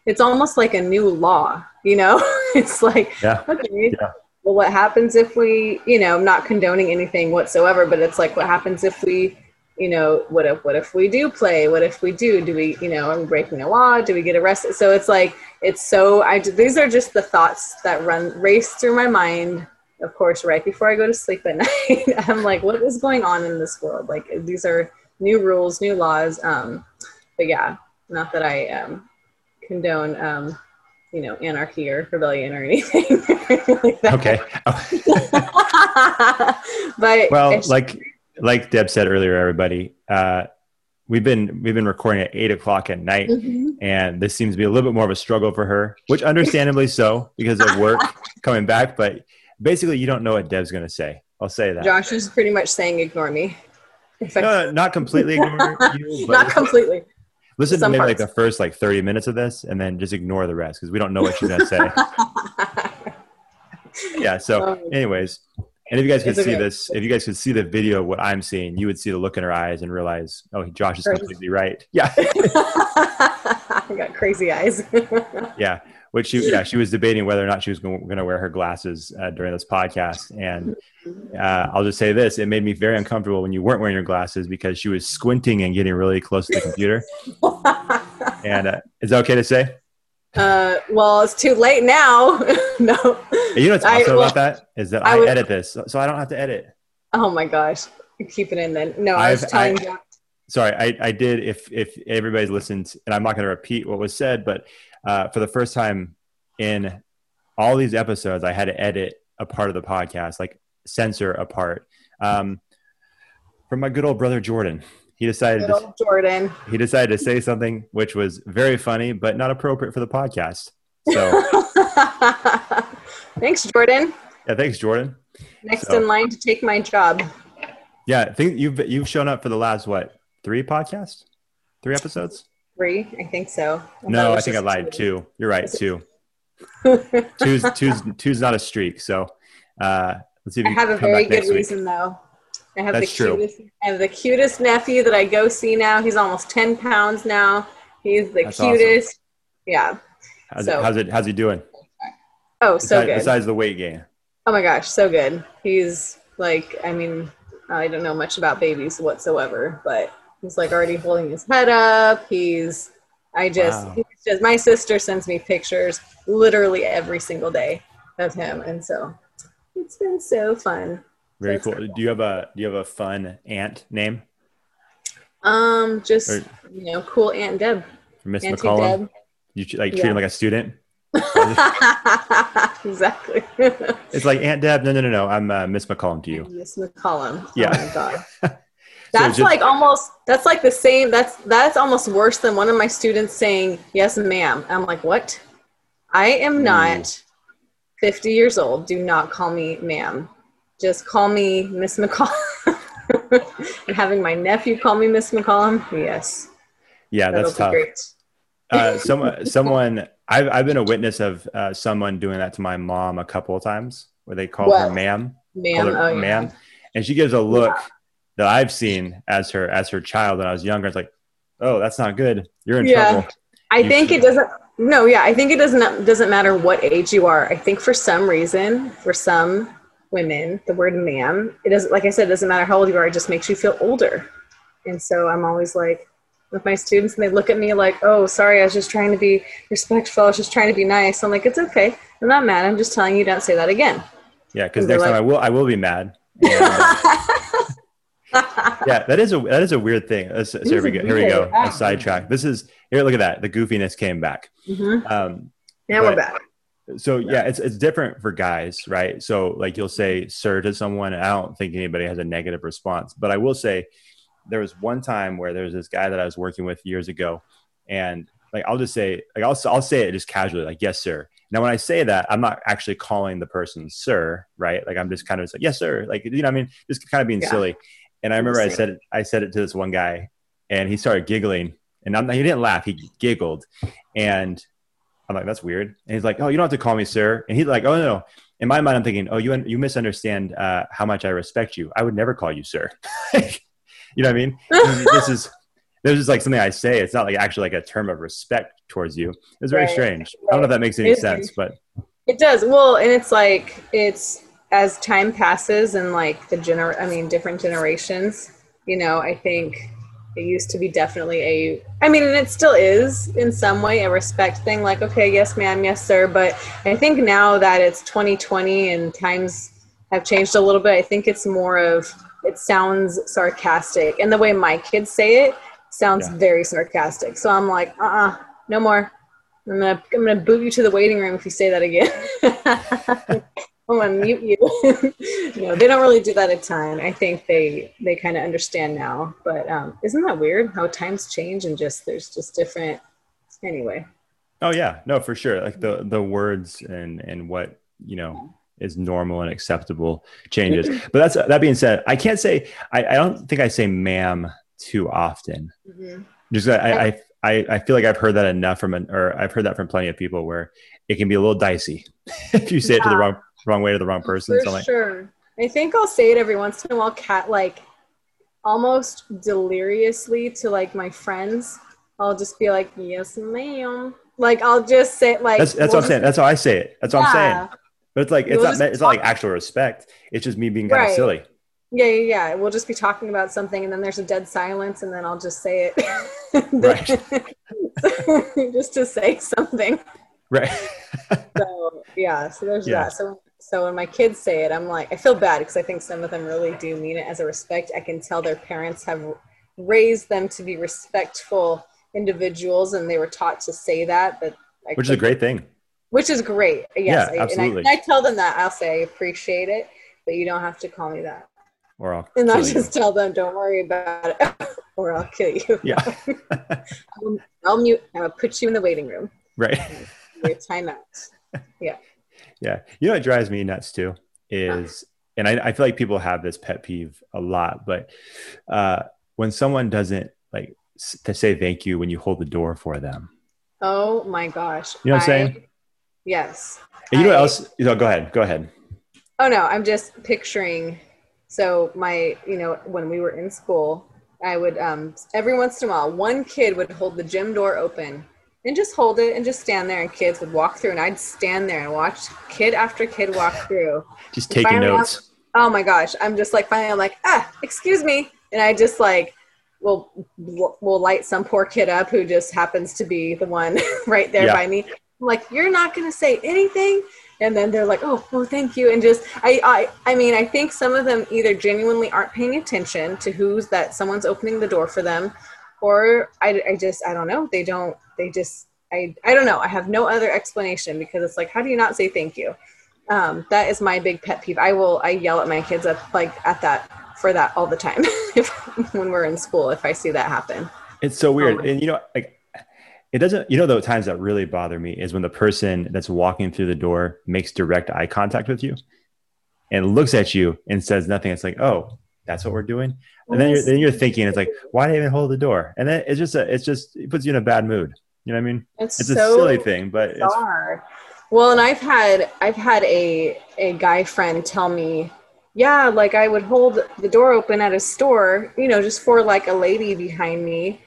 it's almost like a new law, you know? it's like, Yeah. okay, Yeah. well, what happens if we, you know, I'm not condoning anything whatsoever, but it's like, what happens if we, you know, what if, what if we do play? What if we do? Do we, you know, are we breaking the law? Do we get arrested? So it's like, it's so, I, these are just the thoughts that run, race through my mind. Of course, right before I go to sleep at night, I'm like, what is going on in this world? Like, these are new rules, new laws. Um, but yeah, not that I, um, condone um, you know anarchy or rebellion or anything like okay but well like like deb said earlier everybody uh we've been we've been recording at eight o'clock at night Mhm. and this seems to be a little bit more of a struggle for her, which understandably so because of work coming back. But basically, you don't know what Deb's going to say. I'll say that. Josh is pretty much saying ignore me. I- No, no, not completely ignore you, but not completely. listen to maybe like the first like thirty minutes of this, and then just ignore the rest because we don't know what she's going to say. yeah. So, Um, anyways, and if you guys could see this, if you guys could see the video of what I'm seeing, you would see the look in her eyes and realize, oh, Josh is completely right. Yeah, I got crazy eyes. yeah. Which she, yeah, she was debating whether or not she was going to wear her glasses uh, during this podcast, and uh, I'll just say this: it made me very uncomfortable when you weren't wearing your glasses because she was squinting and getting really close to the computer. And uh, is that okay to say? Uh, well, it's too late now. no. You know what's I- awesome well, about that is that I I, would- edit this, so, I don't have to edit. Oh my gosh. Keep it in then. No, I was I've- telling I- you. sorry I, I did if if everybody's listened and i'm not going to repeat what was said but uh, for the first time in all these episodes i had to edit a part of the podcast like censor a part um, from my good old brother jordan he decided to, Jordan. he decided to say something which was very funny but not appropriate for the podcast so Thanks, Jordan. yeah thanks jordan Next So- in line to take my job. yeah i think you've you've shown up for the last what three podcasts three episodes Three, I think so. it no i think i lied two you're right two two's two's two's not a streak. So uh, let's see if I you have a very good week. reason though. I have That's the true. cutest I have the cutest nephew that I go see now. He's almost ten pounds now. He's the That's awesome. cutest. Yeah. How's, So- it, how's it? How's he doing? Oh, so besides, good. besides the weight gain. Oh my gosh, so good. He's like, I mean, I don't know much about babies whatsoever, but he's like already holding his head up. He's, I just, Wow. he's just, my sister sends me pictures literally every single day of him. And so it's been so fun. Very cool. Do you have a Do you have a fun aunt name Um, just, Or- you know, cool Aunt Deb. Miss McCollum? Deb. You like treat Yeah. him like a student. exactly. It's like Aunt Deb. No, no, no, no. I'm uh, Miss McCollum to you. Miss McCollum. Yeah. Oh my god. So That's just- like almost that's like the same that's that's almost worse than one of my students saying yes ma'am. I'm like, "What? I am not 50 years old. Do not call me ma'am. Just call me Miss McCollum." and having my nephew call me Miss McCollum, yes. Yeah, That'll that's tough. great. Uh, someone, someone, I've I've been a witness of uh, someone doing that to my mom a couple of times, where they call her ma'am. Ma'am, her oh, yeah. ma'am, and she gives a look that I've seen as her as her child when I was younger. It's like, oh, that's not good. You're in Yeah. trouble. I You think should- it doesn't. No, yeah, I think it doesn't doesn't matter what age you are. I think for some reason, for some women, the word "ma'am" it doesn't. Like I said, it doesn't matter how old you are. It just makes you feel older. And so I'm always like with my students, and they look at me like, "Oh, sorry, I was just trying to be respectful. I was just trying to be nice." I'm like, "It's okay. I'm not mad. I'm just telling you don't say that again." Yeah, because next time I will I will be mad. And, uh, yeah, that is a that is a weird thing. Let's- So It here we go. Here we go. A sidetrack. This is here. Look at that. The goofiness came back. Mhm. Um, Now we're back. So yeah, it's it's different for guys, right? So like you'll say sir to someone, and I don't think anybody has a negative response. But I will say there was one time where there was this guy that I was working with years ago, and like I'll just say like I'll I'll say it just casually, like yes sir. Now when I say that, I'm not actually calling the person sir, right? Like I'm just kind of just like yes sir, like you know what I mean, just kind of being Yeah. silly. And I remember I said it, I said it to this one guy, and he started giggling, and I'm, he didn't laugh, he giggled, and I'm like, that's weird. And he's like, oh, you don't have to call me sir. And he's like, oh, no, no. In my mind, I'm thinking, oh, you, you misunderstand uh, how much I respect you. I would never call you sir. you know what I mean? this is, this is like something I say. It's not like actually like a term of respect towards you. It's very Right, strange. I don't know if that makes any sense, but It does. Well, and it's like it's as time passes and like the gener I mean different generations, you know, I think it used to be definitely a I mean and it still is in some way a respect thing like okay, yes ma'am, yes sir, but I think now that it's 2020 and times have changed a little bit, I think it's more of it sounds sarcastic and the way my kids say it sounds Yeah. very sarcastic. So I'm like, "Uh-uh, no more." I'm gonna I'm gonna boot you to the waiting room if you say that again. I'm gonna mute you. no, they don't really do that a ton. I think they they kind of understand now. But um, isn't that weird how times change and just there's just different. Anyway, oh yeah, no, for sure. Like the, the words and, and what, you know, is normal and acceptable changes. But that's, that being said, I can't say, I, I don't think I say ma'am too often. just I, I I I feel like I've heard that enough from an, or I've heard that from plenty of people where it can be a little dicey if you say it to the wrong wrong way to the wrong person. For so like, sure. I think I'll say it every once in a while, cat like almost deliriously to like my friends. I'll just be like, "Yes, ma'am." Like I'll just say like that's that's we'll what I'm saying. That's how I say it. That's what I'm saying. But it's like it's We'll not it's not like actual respect. It's just me being kind of silly. Yeah, yeah, yeah. We'll just be talking about something, and then there's a dead silence, and then I'll just say it, just to say something. Right. So yeah, so there's Yeah. that. So so when my kids say it, I'm like, I feel bad because I think some of them really do mean it as a respect. I can tell their parents have raised them to be respectful individuals, and they were taught to say that. But I Which is a great thing. which is great. Yes, Yeah, I, absolutely. And I, and I tell them that I'll say I appreciate it, but you don't have to call me that. Or I'll And I kill you. just tell them, don't worry about it, or I'll kill you. Yeah. I'll, I'll mute. I'll put you in the waiting room. right. Your timeout. Yeah. You know what drives me nuts too is, and I, I feel like people have this pet peeve a lot, but uh, when someone doesn't like s- to say thank you when you hold the door for them. Oh my gosh. You know what I'm I- saying? Yes. And you know what I- else? You know, go ahead. Go ahead. Oh no, I'm just picturing. So my, you know, when we were in school, I would um, every once in a while, one kid would hold the gym door open and just hold it and just stand there, and kids would walk through, and I'd stand there and watch kid after kid walk through. Just taking Finally, notes. Oh my gosh, I'm just like finally, I'm like, ah, excuse me, and I just like will will light some poor kid up who just happens to be the one right there Yeah. by me. I'm like, you're not gonna say anything, and then they're like, oh, oh, thank you, and just I I I mean, I think some of them either genuinely aren't paying attention to who's that someone's opening the door for them, or I I just I don't know, they don't they just I I don't know, I have no other explanation because it's like, how do you not say thank you? um, that is my big pet peeve. I will I yell at my kids up like at that for that all the time if when we're in school if I see that happen. It's so weird. Oh. And you know, like it doesn't, you know, the times that really bother me is when the person that's walking through the door makes direct eye contact with you and looks at you and says nothing. It's like, oh, that's what we're doing. And then you're, then you're thinking, it's like, why did I even hold the door? And then it's just, a, it's just, it puts you in a bad mood. You know what I mean? It's, It's a silly thing, but it's, bizarre. Well, and I've had I've had a a guy friend tell me, yeah, like I would hold the door open at a store, you know, just for like a lady behind me,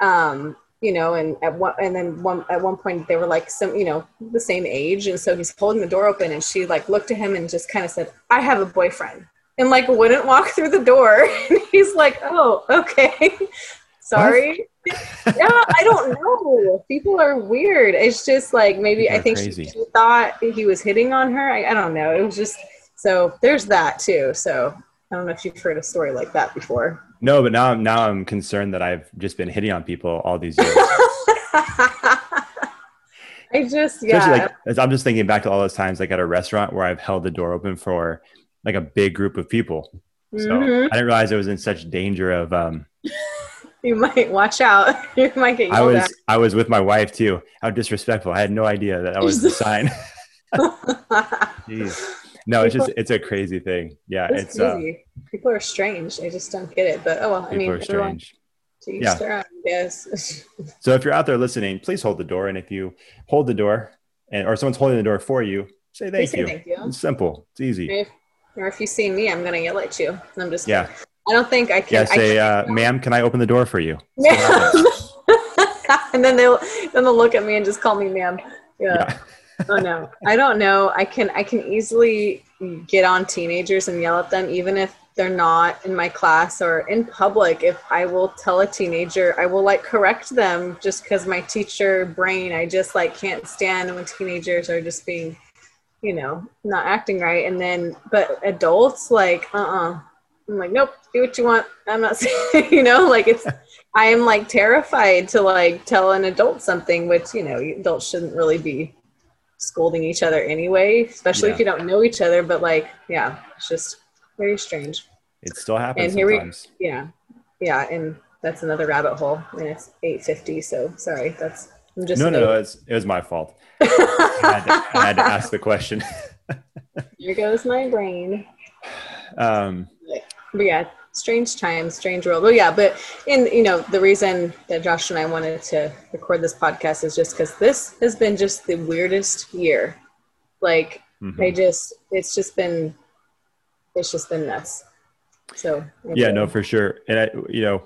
um, you know, and at one and then one at one point they were like some, you know, the same age, and so he's holding the door open, and she like looked at him and just kind of said, "I have a boyfriend," and like wouldn't walk through the door, and he's like, "Oh, okay." Sorry. yeah, I don't know. People are weird. It's just like maybe I think she, she thought he was hitting on her. I, I don't know. It was just so there's that too. So I don't know if you've heard a story like that before. no, but now, I'm now I'm concerned that I've just been hitting on people all these years. I just Especially yeah. like, I'm just thinking back to all those times, like at a restaurant where I've held the door open for like a big group of people. So Mhm. I didn't realize I was in such danger of, um, You might watch out. You might get I was I was with my wife too. How disrespectful! I had no idea that that was the sign. Jeez. No, it's just it's a crazy thing. Yeah, it's it's, uh, crazy. people are strange. I just don't get it. But oh well. I people mean, are strange. Yeah. own, So if you're out there listening, please hold the door, and if you hold the door, and or someone's holding the door for you, say thank say you. thank you. It's simple. It's easy. if, or if you see me, I'm gonna yell at you. I'm just Yeah, I don't think I can. yeah. I Say, can't- uh, ma'am, can I open the door for you? And then they'll then they'll look at me and just call me ma'am. Yeah. Yeah. oh no. I don't know. I can I can easily get on teenagers and yell at them even if they're not in my class or in public. If I will tell a teenager, I will like correct them just because my teacher brain, I just like can't stand when teenagers are just being, you know, not acting right. And then but adults like uh-uh. I'm like, nope, do what you want. I'm not saying, you know, like it's, I am like terrified to like tell an adult something, which, you know, adults shouldn't really be scolding each other anyway, especially if you don't know each other. But like, yeah, it's just very strange. It still happens And here we- sometimes. Yeah. Yeah. And that's another rabbit hole and it's 850. So sorry. That's, I'm just, No, no, no. It's, it was my fault. I had, to, I had to ask the question. here goes my brain. Um, but yeah, strange times, strange world. Well, yeah, but in you know the reason that Josh and I wanted to record this podcast is just because this has been just the weirdest year. Like Mhm. I just it's just been it's just been nuts. So yeah no for sure and i you know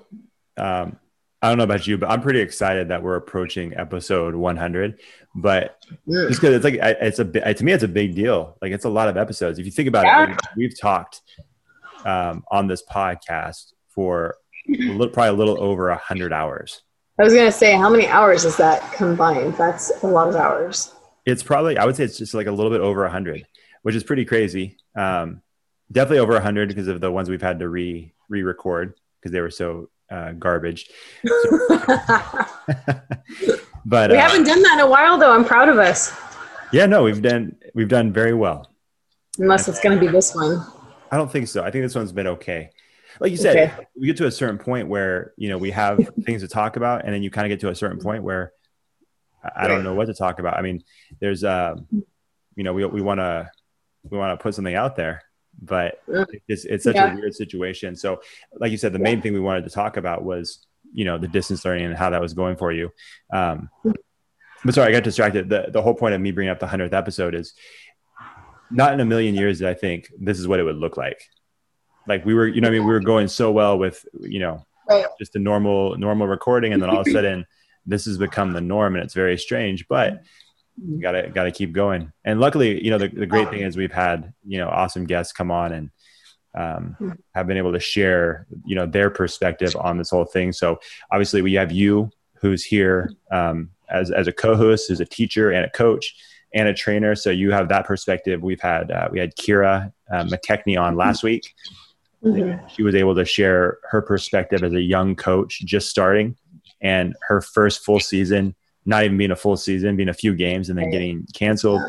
um i don't know about you but i'm pretty excited that we're approaching episode 100 but Mm. just because it's like it's a to me it's a big deal like it's a lot of episodes if you think about Yeah. it we- we've talked um on this podcast for a little, probably a little over a hundred hours I was gonna say how many hours is that combined? That's a lot of hours. it's probably i would say it's just like a little bit over a hundred which is pretty crazy um definitely over a hundred because of the ones we've had to re re-record because they were so uh, garbage but we uh, haven't done that in a while though. I'm proud of us. Yeah, no, we've done we've done very well. Unless it's gonna be this one. I don't think so. I think this one's been okay. Like you said, Okay. we get to a certain point where you know we have things to talk about, and then you kind of get to a certain point where I- I don't know what to talk about. I mean, there's um, you know, we we want to we want to put something out there, but Mm. it's it's such Yeah. a weird situation. So, like you said, the main thing we wanted to talk about was you know the distance learning and how that was going for you. Um, but sorry, I got distracted. The the whole point of me bringing up the hundredth episode is not in a million years did I think this is what it would look like. Like we were, you know, I mean, we were going so well with, you know, Right. just a normal normal recording, and then all of a sudden, this has become the norm, and it's very strange. But you gotta gotta keep going. And luckily, you know, the, the great thing is we've had you know awesome guests come on and um, have been able to share you know their perspective on this whole thing. So obviously, we have you who's here um, as as a co-host, who's a teacher and a coach and a trainer. So you have that perspective. We've had uh, we had Kira uh, McKechnie on last week. Mhm. She was able to share her perspective as a young coach just starting and her first full season, not even being a full season, being a few games and then getting canceled.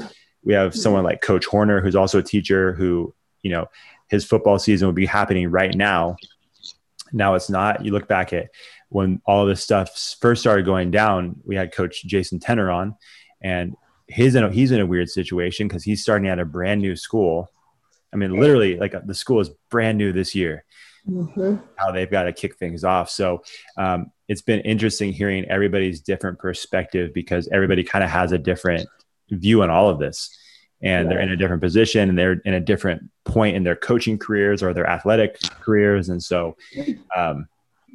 We have someone like Coach Horner, who's also a teacher who, you know, his football season would be happening right now. Now it's not. You look back at when all this stuff first started going down, we had Coach Jason Tenor on, and his in a, he's in a weird situation because he's starting at a brand new school. I mean, literally, like the school is brand new this year. Mhm. How they've got to kick things off. So um, it's been interesting hearing everybody's different perspective because everybody kind of has a different view on all of this, and they're in a different position and they're in a different point in their coaching careers or their athletic careers, and so. Um,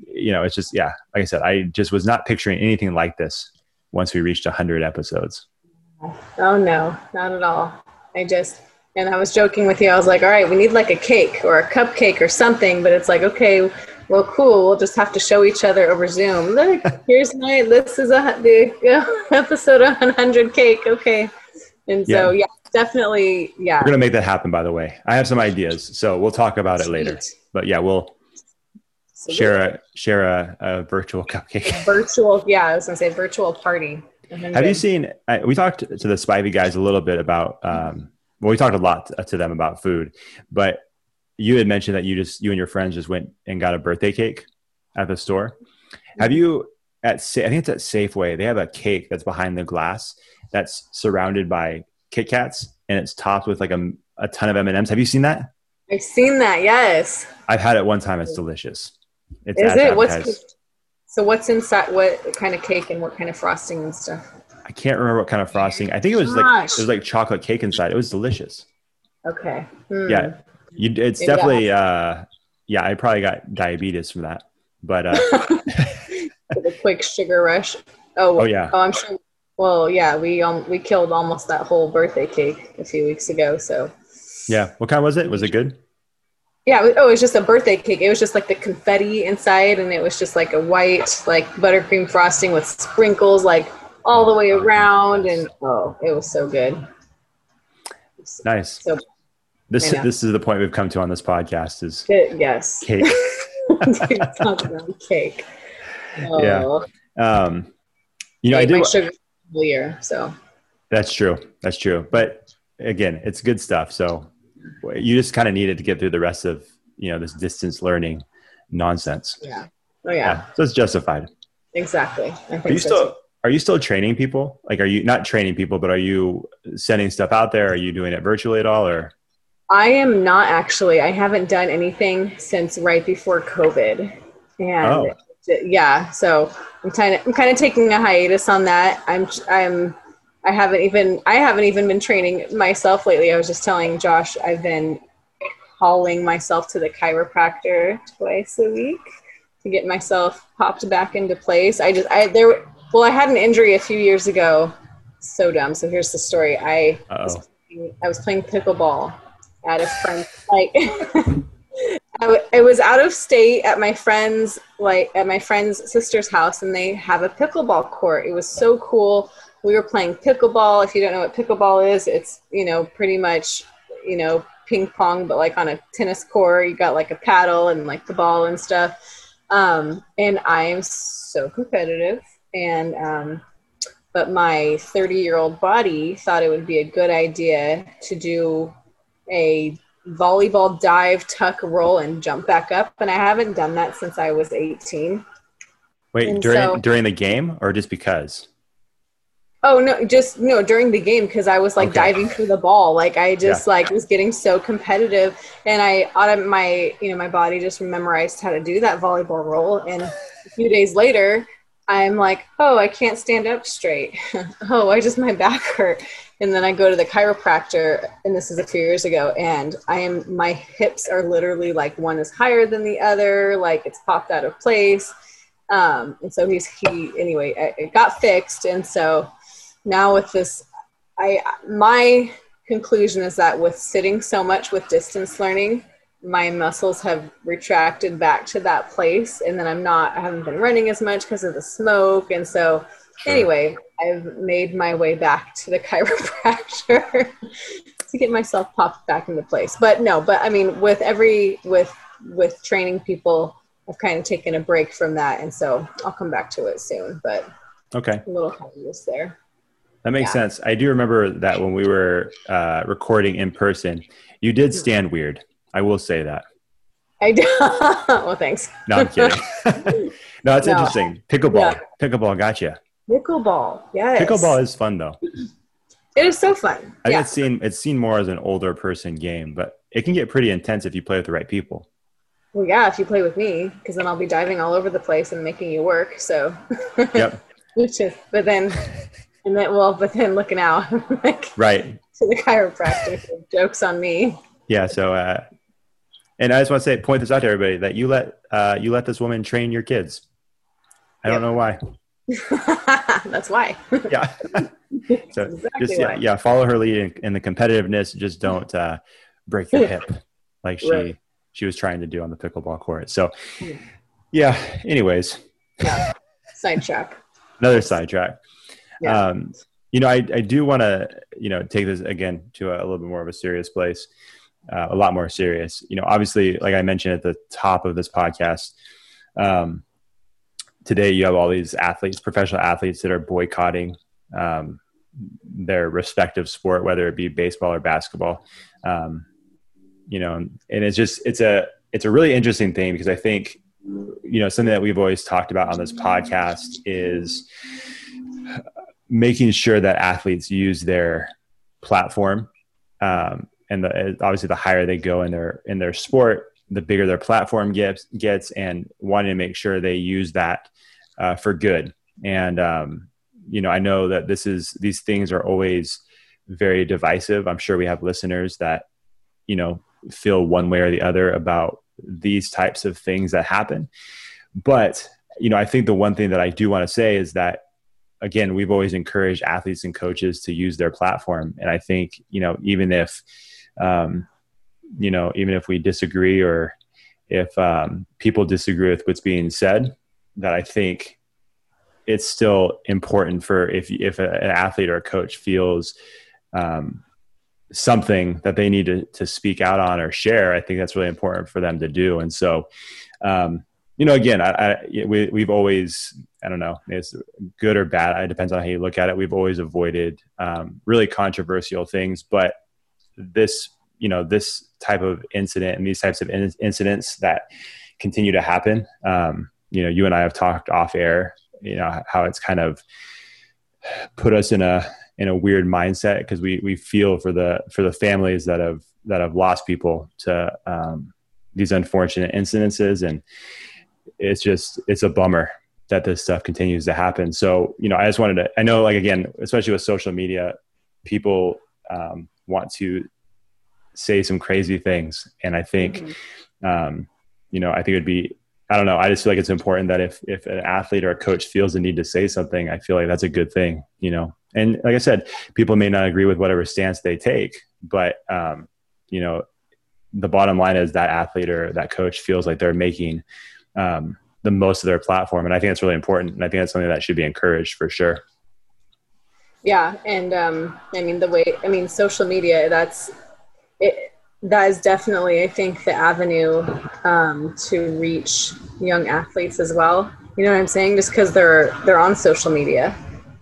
you know, it's just yeah. Like I said, I just was not picturing anything like this once we reached 100 episodes. Oh no, not at all. I just and I was joking with you. I was like, all right, we need like a cake or a cupcake or something. But it's like, okay, well, cool. We'll just have to show each other over Zoom. Look, here's my. This is a the episode of 100 cake. Okay, and so yeah, definitely, yeah. We're gonna make that happen. By the way, I have some ideas, so we'll talk about it later. But yeah, we'll So share a share a, a virtual cupcake. virtual. Yeah, I was gonna say virtual party. Have you seen? I, we talked to the Spivey guys a little bit about. Um, well, we talked a lot to them about food, but you had mentioned that you just you and your friends just went and got a birthday cake at the store. Have you at I think it's at Safeway. They have a cake that's behind the glass that's surrounded by Kit Kats and it's topped with like a, a ton of M and M's. Have you seen that? I've seen that. Yes. I've had it one time. It's delicious. It's Is it? What's so? What's inside? What kind of cake and what kind of frosting and stuff? I can't remember what kind of frosting. I think it was like it was like chocolate cake inside. It was delicious. Okay. Hmm. Yeah, you, it's Maybe definitely. Uh, yeah, I probably got diabetes from that. But uh, a quick sugar rush. Oh, Oh, yeah. Oh, I'm sure. Well, yeah, we um we killed almost that whole birthday cake a few weeks ago. So yeah, what kind was it? Was it good? yeah, it was- oh, it was just a birthday cake. It was just like the confetti inside, and it was just like a white like buttercream frosting with sprinkles like all the way around, and oh, it was so good. Nice. So This I this is the point we've come to on this podcast is good. Yes. cake. Dude, cake. Oh, Yeah. Um, you know, I did. sugar all year. So That's true. That's true. But again, it's good stuff. So you just kind of needed to get through the rest of you know this distance learning nonsense. yeah. Oh yeah. So it's justified. Exactly. Are you so still too. are you still training people? Like, are you not training people, but are you sending stuff out there? Are you doing it virtually at all, or I am not actually. I haven't done anything since right before COVID, and Oh. Yeah, so I'm kind of I'm kind of taking a hiatus on that. I'm I'm I haven't even I haven't even been training myself lately. I was just telling Josh I've been hauling myself to the chiropractor twice a week to get myself popped back into place. I just I there well I had an injury a few years ago. So dumb. So here's the story. I was, I was playing pickleball at a friend's like I, was out of state at my friend's like at my friend's sister's house and they have a pickleball court. It was so cool. We were playing pickleball. If you don't know what pickleball is, it's you know pretty much you know ping pong but like on a tennis court. You got like a paddle and like the ball and stuff. Um, and I am so competitive and um, but my 30 year old body thought it would be a good idea to do a volleyball dive, tuck, roll, and jump back up. And I haven't done that since I was 18. Wait, And during so- during the game or just because? Oh no, just no during the game because I was like Okay. diving for the ball. Like I just like was getting so competitive, and I my you know my body just memorized how to do that volleyball roll. And a few days later, I'm like, oh, I can't stand up straight. oh, I just my back hurt? And then I go to the chiropractor, and this is a few years ago, and I am my hips are literally like one is higher than the other, like it's popped out of place. Um, and so he's he anyway, it got fixed, and so now with this i my conclusion is that with sitting so much with distance learning my muscles have retracted back to that place and then i'm not i haven't been running as much because of the smoke and so Sure. anyway i've made my way back to the chiropractor to get myself popped back into place but no but i mean with every with with training people i've kind of taken a break from that and so i'll come back to it soon but Okay. a little hiatus there That makes Yeah. sense. I do remember that when we were uh, recording in person, you did stand weird. I will say that. I do. well, thanks. No, I'm kidding. no, it's No. interesting. Pickleball. Yeah. Pickleball gotcha. Pickleball. Yes. Pickleball is fun though. It is so fun. I think yeah. it's seen it's seen more as an older person game, but it can get pretty intense if you play with the right people. Well, yeah, if you play with me, because then I'll be diving all over the place and making you work. So, Yep. which is, but then, and then, well, but then looking out like Right. to the chiropractor, jokes on me. Yeah. So, uh, and I just want to say, point this out to everybody that you let uh, you let this woman train your kids. I don't know why. That's why. Yeah. so exactly just yeah, why. yeah, follow her lead in, in the competitiveness. Just don't uh, break your hip like she Right. she was trying to do on the pickleball court. So, Hmm. yeah. Anyways, Yeah. Sidetrack. another sidetrack. Yeah. Um, you know, I, I do want to, you know, take this again to a, a little bit more of a serious place, uh, a lot more serious. You know, obviously, like I mentioned at the top of this podcast, um, today you have all these athletes, professional athletes that are boycotting um, their respective sport, whether it be baseball or basketball. Um, you know, and it's just it's a it's a really interesting thing because I think you know something that we've always talked about on this podcast is making sure that athletes use their platform um, and the, obviously the higher they go in their in their sport the bigger their platform gets gets and wanting to make sure they use that uh, for good. And um, you know i know that this is these things are always very divisive. I'm sure we have listeners that you know feel one way or the other about these types of things that happen. But you know i think the one thing that i do want to say is that again we've always encouraged athletes and coaches to use their platform. And i think you know even if um, you know even if we disagree or if um, people disagree with what's being said that i think it's still important for if if an athlete or a coach feels um, something that they need to, to speak out on or share i think that's really important for them to do. And so um, you know again I, I we, we've always i don't know it's good or bad it depends on how you look at it we've always avoided um, really controversial things but this you know this type of incident and these types of in- incidents that continue to happen um, you know you and i have talked off air you know how it's kind of put us in a in a weird mindset because we we feel for the for the families that have that have lost people to um, these unfortunate incidences and it's just it's a bummer that this stuff continues to happen. So, you know, I just wanted to, I know like, again, especially with social media, people um, want to say some crazy things. And I think, mm-hmm. um, you know, I think it'd be, I don't know. I just feel like it's important that if, if an athlete or a coach feels the need to say something, I feel like that's a good thing, you know? And like I said, people may not agree with whatever stance they take, but, um, you know, the bottom line is that athlete or that coach feels like they're making, um, the most of their platform. And I think that's really important. And I think that's something that should be encouraged for sure. Yeah. And, um, I mean, the way, I mean, social media, that's, it, that is definitely, I think, the avenue um, to reach young athletes as well. You know what I'm saying? Just because they're they're on social media,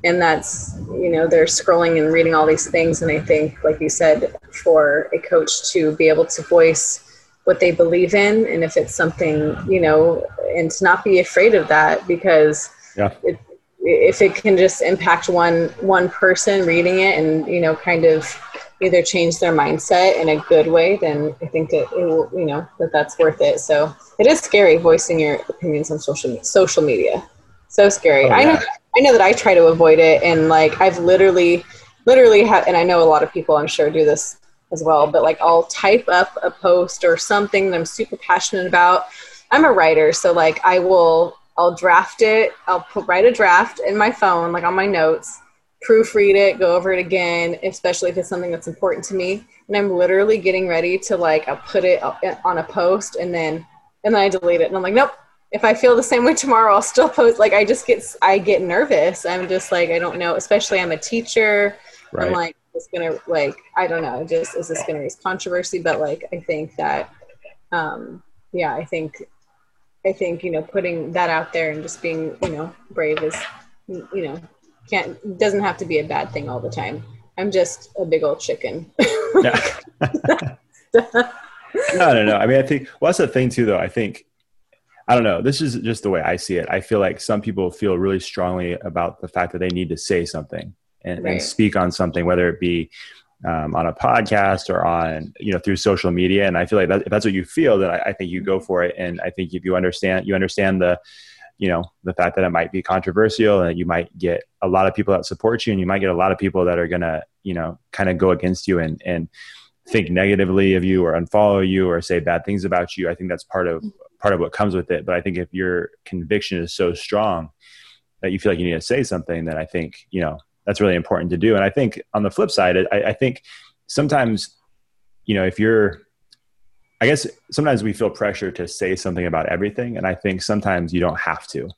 and that's you know they're scrolling and reading all these things, and I think, like you said, for a coach to be able to voice what they believe in, and if it's something you know, and to not be afraid of that because yeah. It, if it can just impact one one person reading it and you know kind of either change their mindset in a good way, then I think that it will, you know, that that's worth it. So it is scary voicing your opinions on social social media. So scary. Oh, yeah. I know. I know that I try to avoid it, and like I've literally, literally, ha- and I know a lot of people, I'm sure, do this as well. But like I'll type up a post or something that I'm super passionate about. I'm a writer, so like I will, I'll draft it. I'll put, write a draft in my phone, like on my notes proofread it, go over it again, especially if it's something that's important to me. And I'm literally getting ready to like I'll put it on a post and then and then I delete it and I'm like, nope. If I feel the same way tomorrow, I'll still post. Like I just get I get nervous. I'm just like I don't know. Especially I'm a teacher. Right. I'm like it's gonna like I don't know. Just is this gonna raise controversy? But like I think that um yeah I think I think you know putting that out there and just being you know brave is you know can't doesn't have to be a bad thing all the time. I'm just a big old chicken. no, no, no. I mean, I think well, that's the thing too, though. I think I don't know. This is just the way I see it. I feel like some people feel really strongly about the fact that they need to say something and, right. and speak on something, whether it be um, on a podcast or on you know through social media. And I feel like that, if that's what you feel, then I, I think you go for it. And I think if you understand, you understand the you know the fact that it might be controversial and you might get a lot of people that support you and you might get a lot of people that are gonna you know kind of go against you and and think negatively of you or unfollow you or say bad things about you. I think that's part of part of what comes with it. But i think if your conviction is so strong that you feel like you need to say something then i think you know that's really important to do. And i think on the flip side i, I think sometimes you know if you're I guess sometimes we feel pressure to say something about everything. And I think sometimes you don't have to.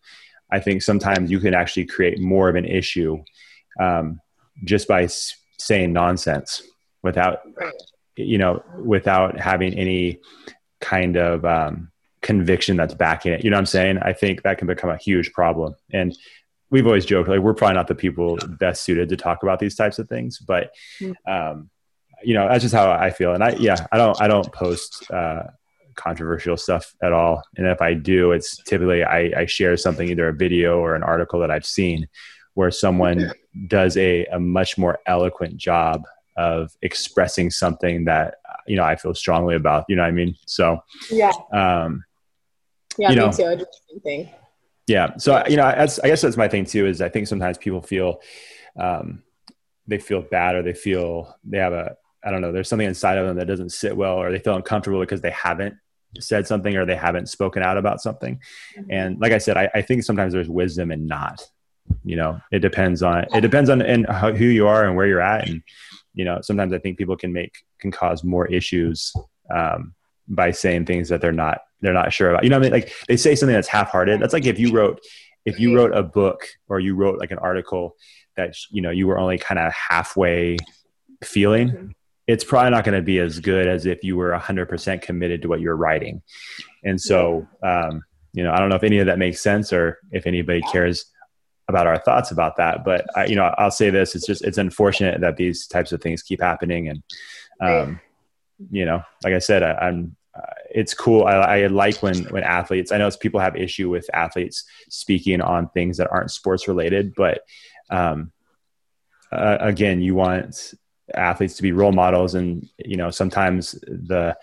I think sometimes you can actually create more of an issue um, just by s- saying nonsense without, you know, without having any kind of um, conviction that's backing it. You know what I'm saying? I think that can become a huge problem. And we've always joked like we're probably not the people best suited to talk about these types of things, but mm. um, you know that's just how i feel. And i yeah i don't i don't post uh, controversial stuff at all. And if i do it's typically I, I share something either a video or an article that i've seen where someone does a, a much more eloquent job of expressing something that you know i feel strongly about. You know what i mean? So yeah. um yeah you know, me too. I same thing. Yeah. So you know that's i guess that's my thing too is i think sometimes people feel um they feel bad or they feel they have a I don't know, there's something inside of them that doesn't sit well, or they feel uncomfortable because they haven't said something or they haven't spoken out about something. Mm-hmm. And like I said, I, I, think sometimes there's wisdom in not. You know, it depends on it depends on and who you are and where you're at, and you know, sometimes I think people can make can cause more issues um, by saying things that they're not they're not sure about. You know, I mean, like they say something that's half-hearted. That's like if you wrote if you wrote a book or you wrote like an article that you know you were only kind of halfway feeling mm-hmm it's probably not going to be as good as if you were 100% committed to what you're writing. And so, um, you know, I don't know if any of that makes sense or if anybody cares about our thoughts about that. But I, you know, I'll say this: it's just it's unfortunate that these types of things keep happening, and um, you know, like I said, I, am uh, it's cool. I, I, like when when athletes. I know it's people have issue with athletes speaking on things that aren't sports related, but um, uh, again, you want athletes to be role models and you know sometimes the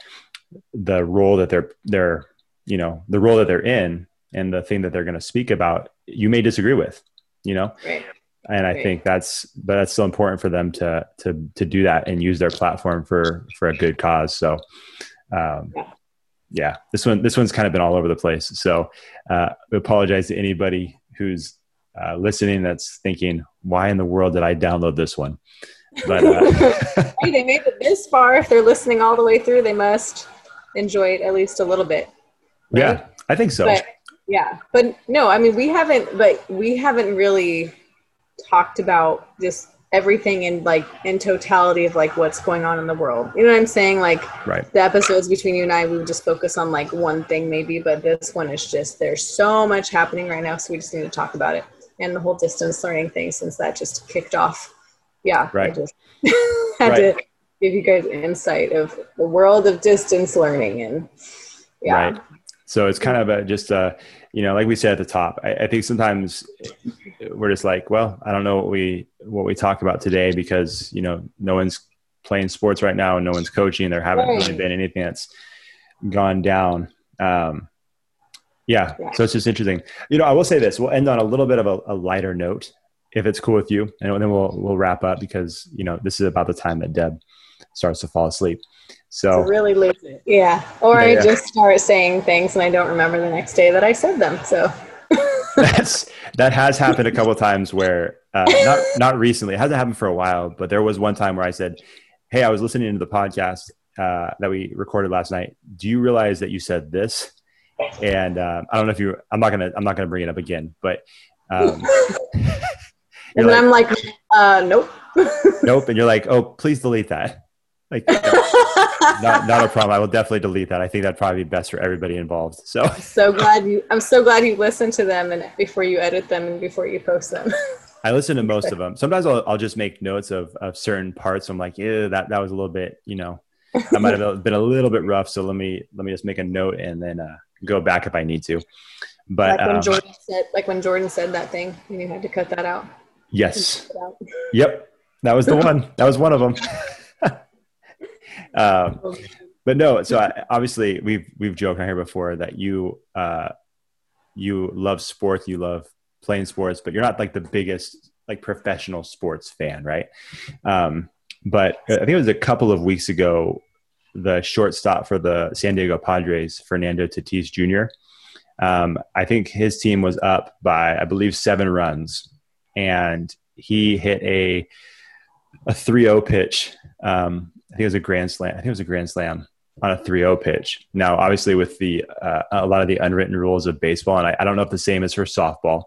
the role that they're they're you know the role that they're in and the thing that they're going to speak about you may disagree with you know Right. and i Right. think that's but that's still important for them to to to do that and use their platform for for a good cause so um Yeah. yeah this one this one's kind of been all over the place so uh we apologize to anybody who's uh, listening that's thinking why in the world did i download this one but uh, hey, they made it this far. If they're listening all the way through, they must enjoy it at least a little bit. right? yeah i think so But yeah, but no, I mean we haven't, but we haven't really talked about just everything in like in totality of like what's going on in the world. You know what I'm saying? Like right the episodes between you and I, we would just focus on like one thing maybe, but this one is just there's so much happening right now, so we just need to talk about it and the whole distance learning thing since that just kicked off. Yeah, I just had Right. to give you guys insight of the world of distance learning and yeah, Right. So it's kind of a, just a, you know, like we said at the top, I, I think sometimes we're just like, well, I don't know what we, what we talk about today because, you know, no one's playing sports right now and no one's coaching. There haven't really been anything that's gone down. Um, yeah. Yeah. So it's just interesting. You know, I will say this, we'll end on a little bit of a, a lighter note if it's cool with you. And then we'll, we'll wrap up because, you know, this is about the time that Deb starts to fall asleep. So really lose it. Yeah. Or Yeah, I yeah. just start saying things and I don't remember the next day that I said them. So that's that has happened a couple of times where uh, not not recently it hasn't happened for a while but there was one time where i said hey i was listening to the podcast uh, that we recorded last night do you realize that you said this and uh, i don't know if you i'm not gonna i'm not gonna bring it up again but um, and then like I'm like, uh nope. nope and you're like oh please delete that like not, not a problem i will definitely delete that i think that'd probably be best for everybody involved so so glad you I'm so glad you listened to them and before you edit them and before you post them. I listen to most of them. Sometimes I'll, I'll just make notes of, of certain parts. I'm like, yeah, that, that was a little bit, you know, that might have been a little bit rough. So let me, let me just make a note and then uh, go back if I need to. But like when um, Jordan said like when Jordan said that thing you had to cut that out. Yes, Cut it out. yep, that was the one. That was one of them. um, but no, so I, obviously we've we've joked on here before that you uh, you love sports, you love playing sports, but you're not like the biggest like professional sports fan, right? Um, but I think it was a couple of weeks ago, the shortstop for the San Diego Padres, Fernando Tatis Jr. Um, I think his team was up by I believe seven runs, and he hit a a 3-0 pitch. Um, I think it was a grand slam. I think it was a grand slam on a 3-0 pitch. Now, obviously, with the uh, a lot of the unwritten rules of baseball, and I, I don't know if the same is for softball,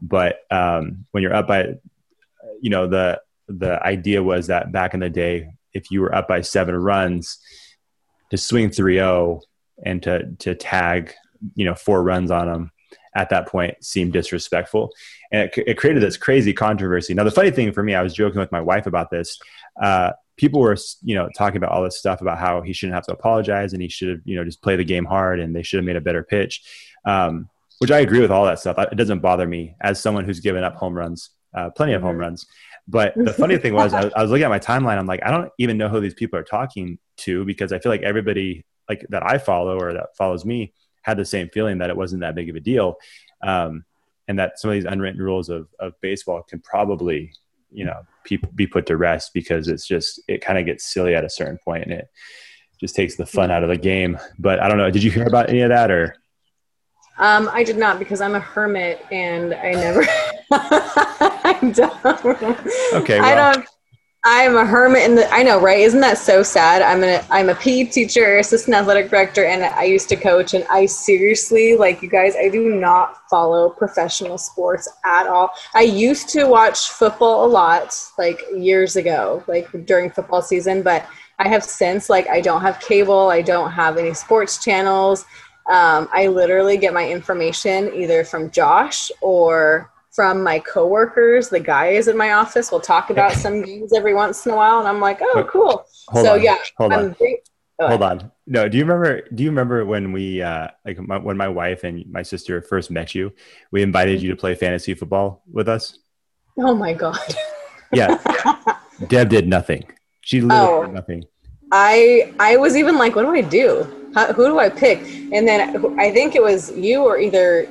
but um, when you're up by, you know, the the idea was that back in the day, if you were up by seven runs, to swing 3-0 and to to tag, you know, four runs on them at that point seemed disrespectful, and it, it created this crazy controversy. Now, the funny thing for me, I was joking with my wife about this. Uh, people were you know talking about all this stuff about how he shouldn't have to apologize and he should have you know just play the game hard and they should have made a better pitch um, which i agree with all that stuff it doesn't bother me as someone who's given up home runs uh, plenty of home runs but the funny thing was I, I was looking at my timeline i'm like i don't even know who these people are talking to because i feel like everybody like that i follow or that follows me had the same feeling that it wasn't that big of a deal um, and that some of these unwritten rules of, of baseball can probably you know people be put to rest because it's just it kind of gets silly at a certain point and it just takes the fun out of the game but i don't know did you hear about any of that or Um, I did not because I'm a hermit and I never. I don't. Okay, I don't. I'm a hermit in the. I know, right? Isn't that so sad? I'm a. I'm a PE teacher, assistant athletic director, and I used to coach. And I seriously, like you guys, I do not follow professional sports at all. I used to watch football a lot, like years ago, like during football season, but. I have since like I don't have cable. I don't have any sports channels. Um, I literally get my information either from Josh or from my coworkers. The guys in my office will talk about some games every once in a while, and I'm like, oh, cool. hold so on yeah, hold I'm on very- hold on no do you remember do you remember when we uh like my, when my wife and my sister first met you we invited you to play fantasy football with us Oh my god. yeah deb did nothing she literally Oh. did nothing I I was even like, what do I do? How, who do I pick? and then I think it was you or either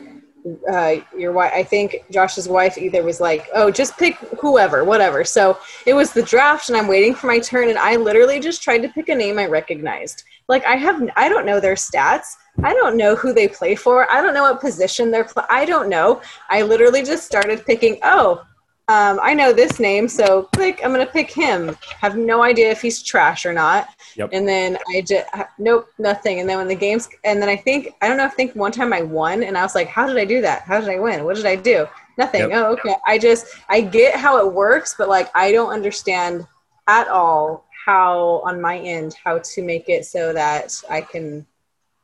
uh, your wife. I think Josh's wife either was like, "Oh, just pick whoever, whatever." So it was the draft, and I'm waiting for my turn, and I literally just tried to pick a name I recognized. Like I have, I don't know their stats. I don't know who they play for. I don't know what position they're. Pl- I don't know. I literally just started picking. Oh, um, I know this name, so click. I'm gonna pick him. Have no idea if he's trash or not. Yep. And then I just nope, nothing. And then when the games, and then I think I don't know. I think one time I won, and I was like, "How did I do that? How did I win? What did I do? Nothing. Yep. Oh, okay. I just I get how it works, but like I don't understand at all how on my end how to make it so that I can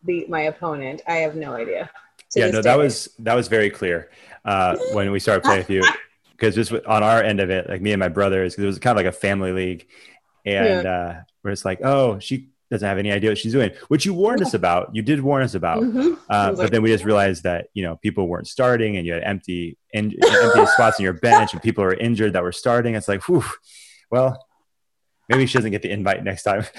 beat my opponent. I have no idea. Yeah, no, that was that was very clear uh, when we started playing with you because just on our end of it, like me and my brothers, because it was kind of like a family league, and uh, we're just like, oh, she doesn't have any idea what she's doing, which you warned us about. You did warn us about, Mhm. Uh, but like, then we just realized that you know people weren't starting, and you had empty in, empty spots in your bench, and people were injured that were starting. It's like, whew, well, maybe she doesn't get the invite next time.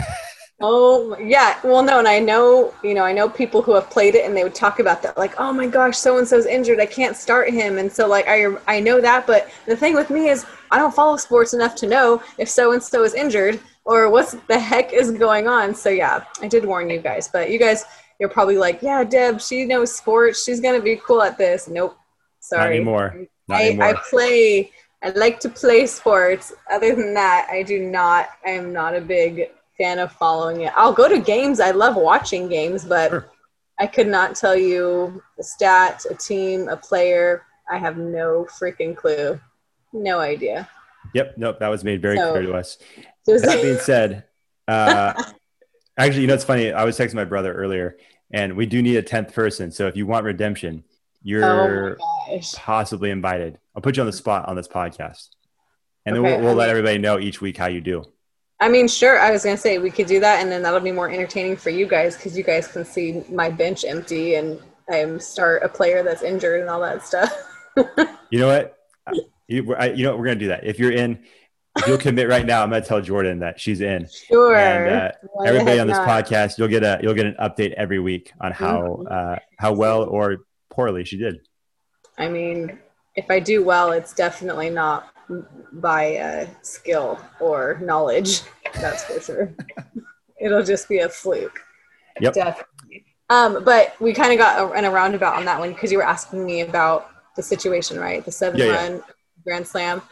Oh yeah, well no, and I know you know I know people who have played it and they would talk about that like oh my gosh so and so's injured. I can't start him. And so like I I know that but the thing with me is I don't follow sports enough to know if so and so is injured or what the heck is going on. So yeah I did warn you guys but you guys you're probably like yeah Deb she knows sports. She's gonna be cool at this. Nope. Sorry. Not anymore. Not I, anymore. I play. I like to play sports. Other than that, I do not I am not a big fan of following it. I'll go to games. I love watching games, but Sure. I could not tell you a stat, a team, a player. I have no freaking clue. No idea. Yep. Nope. That was made very So- clear to us. Just, that being said, uh, actually, you know, it's funny. I was texting my brother earlier, and we do need a tenth person. So if you want redemption, oh you're gosh. possibly invited. I'll put you on the spot on this podcast, and then we'll, we'll let everybody know each week how you do. I mean, sure. I was gonna say we could do that, and then that'll be more entertaining for you guys because you guys can see my bench empty and I start a player that's injured and all that stuff. You know what? You, I, you know what? We're gonna do that. If you're in, if you'll commit right now, I'm gonna tell Jordan that she's in. Sure. And uh, everybody on this not? podcast, you'll get a you'll get an update every week on how uh, how well or poorly she did. I mean, if I do well, it's definitely not by uh, skill or knowledge. That's for sure. It'll just be a fluke. Yep. Definitely. Um, but we kind of got a, in a roundabout on that one because you were asking me about the situation, right? The seven Yeah, yeah. run grand slam.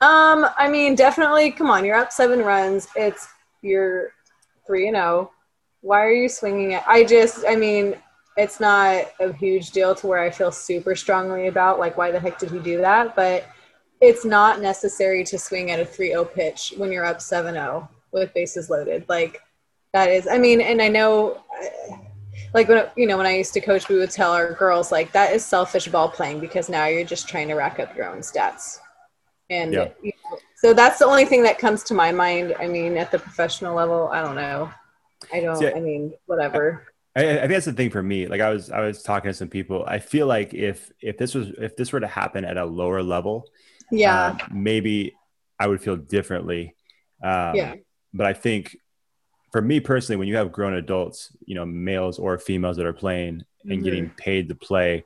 Um, I mean, definitely. Come on, you're up seven runs. It's you're three and zero. Why are you swinging it? I just, I mean, it's not a huge deal to where I feel super strongly about like why the heck did he do that, but it's not necessary to swing at a 3-0 pitch when you're up 7-0 with bases loaded. Like that is, I mean, and I know, like when you know when I used to coach, we would tell our girls like that is selfish ball playing because now you're just trying to rack up your own stats, and Yeah. you know, so that's the only thing that comes to my mind. I mean, at the professional level, I don't know. I don't. See, I mean, whatever. I, I think that's the thing for me. Like I was, I was talking to some people. I feel like if if this was if this were to happen at a lower level, Yeah. um, maybe I would feel differently. Um, Yeah. But I think for me personally, when you have grown adults, you know, males or females that are playing and Mhm. getting paid to play,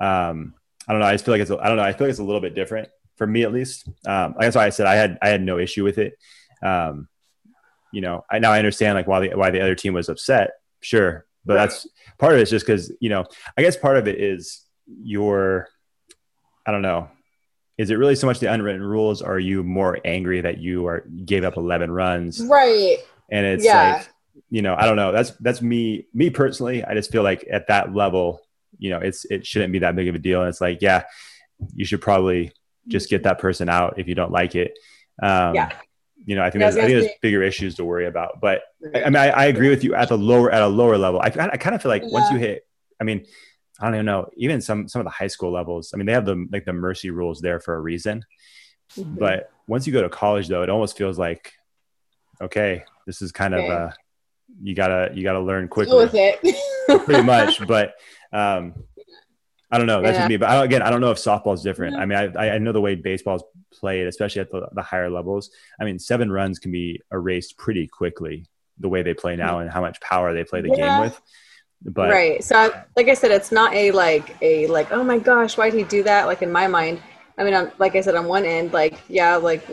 um, I don't know. I just feel like it's. a- I don't know. I feel like it's a little bit different for me, at least. Um, that's why I said I had I had no issue with it. Um, you know, I now I understand like why the why the other team was upset. Sure, but that's part of it is just because you know. I guess part of it is your. I don't know. Is it really so much the unwritten rules? Are you more angry that you are gave up eleven runs? Right. and it's Yeah. like you know i don't know that's that's me me personally i just feel like at that level you know it's it shouldn't be that big of a deal and it's like yeah you should probably just get that person out if you don't like it um Yeah. you know i think Yeah, there's, I think there's bigger issues to worry about but I, I mean I, I agree with you at the lower at a lower level i, I kind of feel like once you hit i mean i don't even know even some some of the high school levels i mean they have the like the mercy rules there for a reason Mhm. but once you go to college though it almost feels like okay this is kind Okay. of uh you gotta you gotta learn quickly with it. pretty much but um i don't know that's Yeah. just me but I, again i don't know if softball's different Yeah. i mean I, I know the way baseball's played especially at the, the higher levels i mean seven runs can be erased pretty quickly the way they play now and how much power they play the Yeah. game with But right. So, like I said, it's not a like a like oh my gosh, why'd he do that? Like in my mind, I mean, on, like I said, on one end, like yeah, like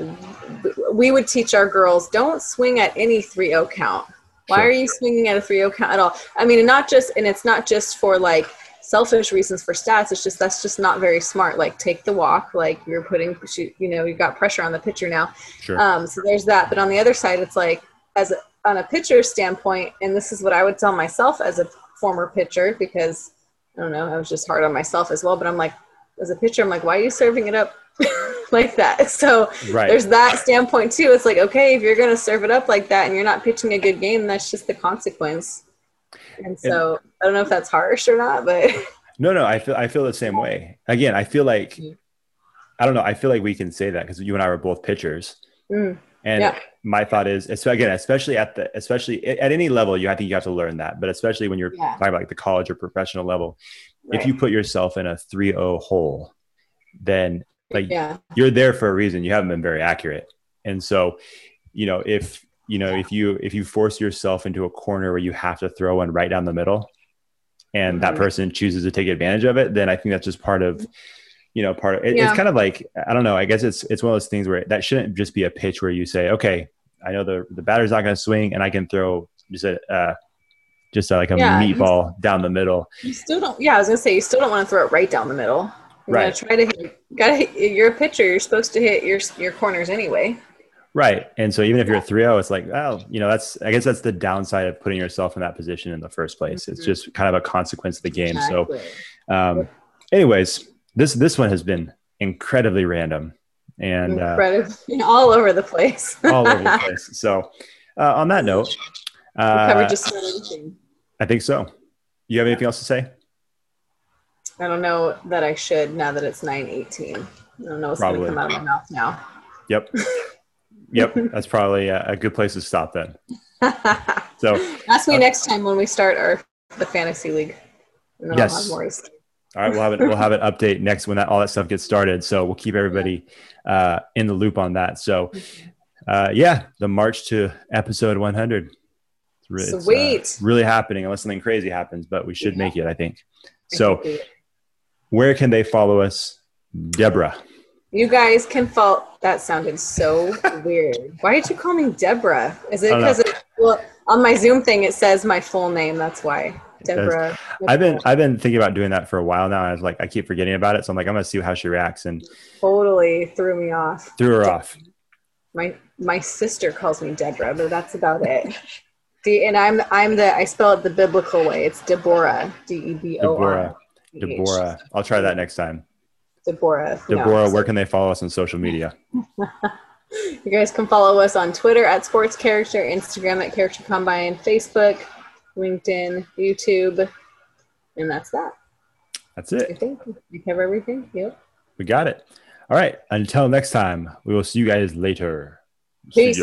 we would teach our girls don't swing at any 3-0 count. Why Sure. are you swinging at a 3-0 count at all? I mean, and not just and it's not just for like selfish reasons for stats. It's just that's just not very smart. Like take the walk. Like you're putting you know, you've got pressure on the pitcher now. sure. Um, so there's that. But on the other side, it's like as a, on a pitcher standpoint, and this is what I would tell myself as a former pitcher because I don't know, I was just hard on myself as well. But I'm like, as a pitcher, I'm like, why are you serving it up like that? So right. there's that standpoint too. It's like, okay, if you're going to serve it up like that and you're not pitching a good game, that's just the consequence. And so I don't know if that's harsh or not, but No, no, I feel I feel the same way. Again, I feel like Mhm. I don't know. I feel like we can say that because you and I were both pitchers, Mm, and yeah. my thought is, es- again, especially at the, especially at any level, you I think you have to learn that, but especially when you're Yeah. talking about like the college or professional level, if you put yourself in a 3-0 hole, then like yeah, you're there for a reason. You haven't been very accurate, and so you know if you know if you if you force yourself into a corner where you have to throw one right down the middle, and that Mhm. person chooses to take advantage of it, then I think that's just part of you know part of it, Yeah. it's kind of like I don't know. I guess it's it's one of those things where that shouldn't just be a pitch where you say, okay, I know the the batter's not going to swing, and I can throw just a uh, just a, like a Yeah. meatball down the middle. you still don't. Yeah, I was gonna say you still don't want to throw it right down the middle. You're Right. try to hit. Gotta. Hit, you're a pitcher. You're supposed to hit your your corners anyway. Right. And so even if you're a 3-0, it's like, oh, you know, that's I guess that's the downside of putting yourself in that position in the first place. It's Mhm. just kind of a consequence of the game. Exactly. So um anyways, this this one has been incredibly random and uh, all over the place. all over the place. So uh, on that note, uh. I think so. You have anything else to say? I don't know that I should now that it's nine eighteen. I don't know what's gonna come out of my mouth now. Yep. Yep. That's probably a, a good place to stop then. So Ask me Uh, next time when we start our the fantasy league. Yes. I'll have more to say. All right, we'll have it. We'll have an update next when that all that stuff gets started. So we'll keep everybody uh, in the loop on that. So, uh, yeah, the march to episode 100. It's, re- it's, uh, Sweet. really happening unless something crazy happens, but we should Yeah. make it. I think. So, where can they follow us, Deborah? you guys can follow. That sounded so weird. Why did you call me Deborah? Is it I don't know. because? Well, on my Zoom thing it says my full name. That's why Deborah. I've been I've been thinking about doing that for a while now. And I was like, I keep forgetting about it, so I'm like, I'm gonna see how she reacts, and totally threw me off. threw her off. My my sister calls me Deborah, but that's about it. D and I'm I'm the I spell it the biblical way. It's Deborah. D E B O R. Deborah. Deborah. I'll try that next time. Deborah. Deborah, where can they follow us on social media? You guys can follow us on Twitter at Sports Character, Instagram at Character Combine, Facebook, LinkedIn, YouTube, and that's that. That's I it. think we cover everything. Yep. We got it. All right. Until next time, we will see you guys later. Peace.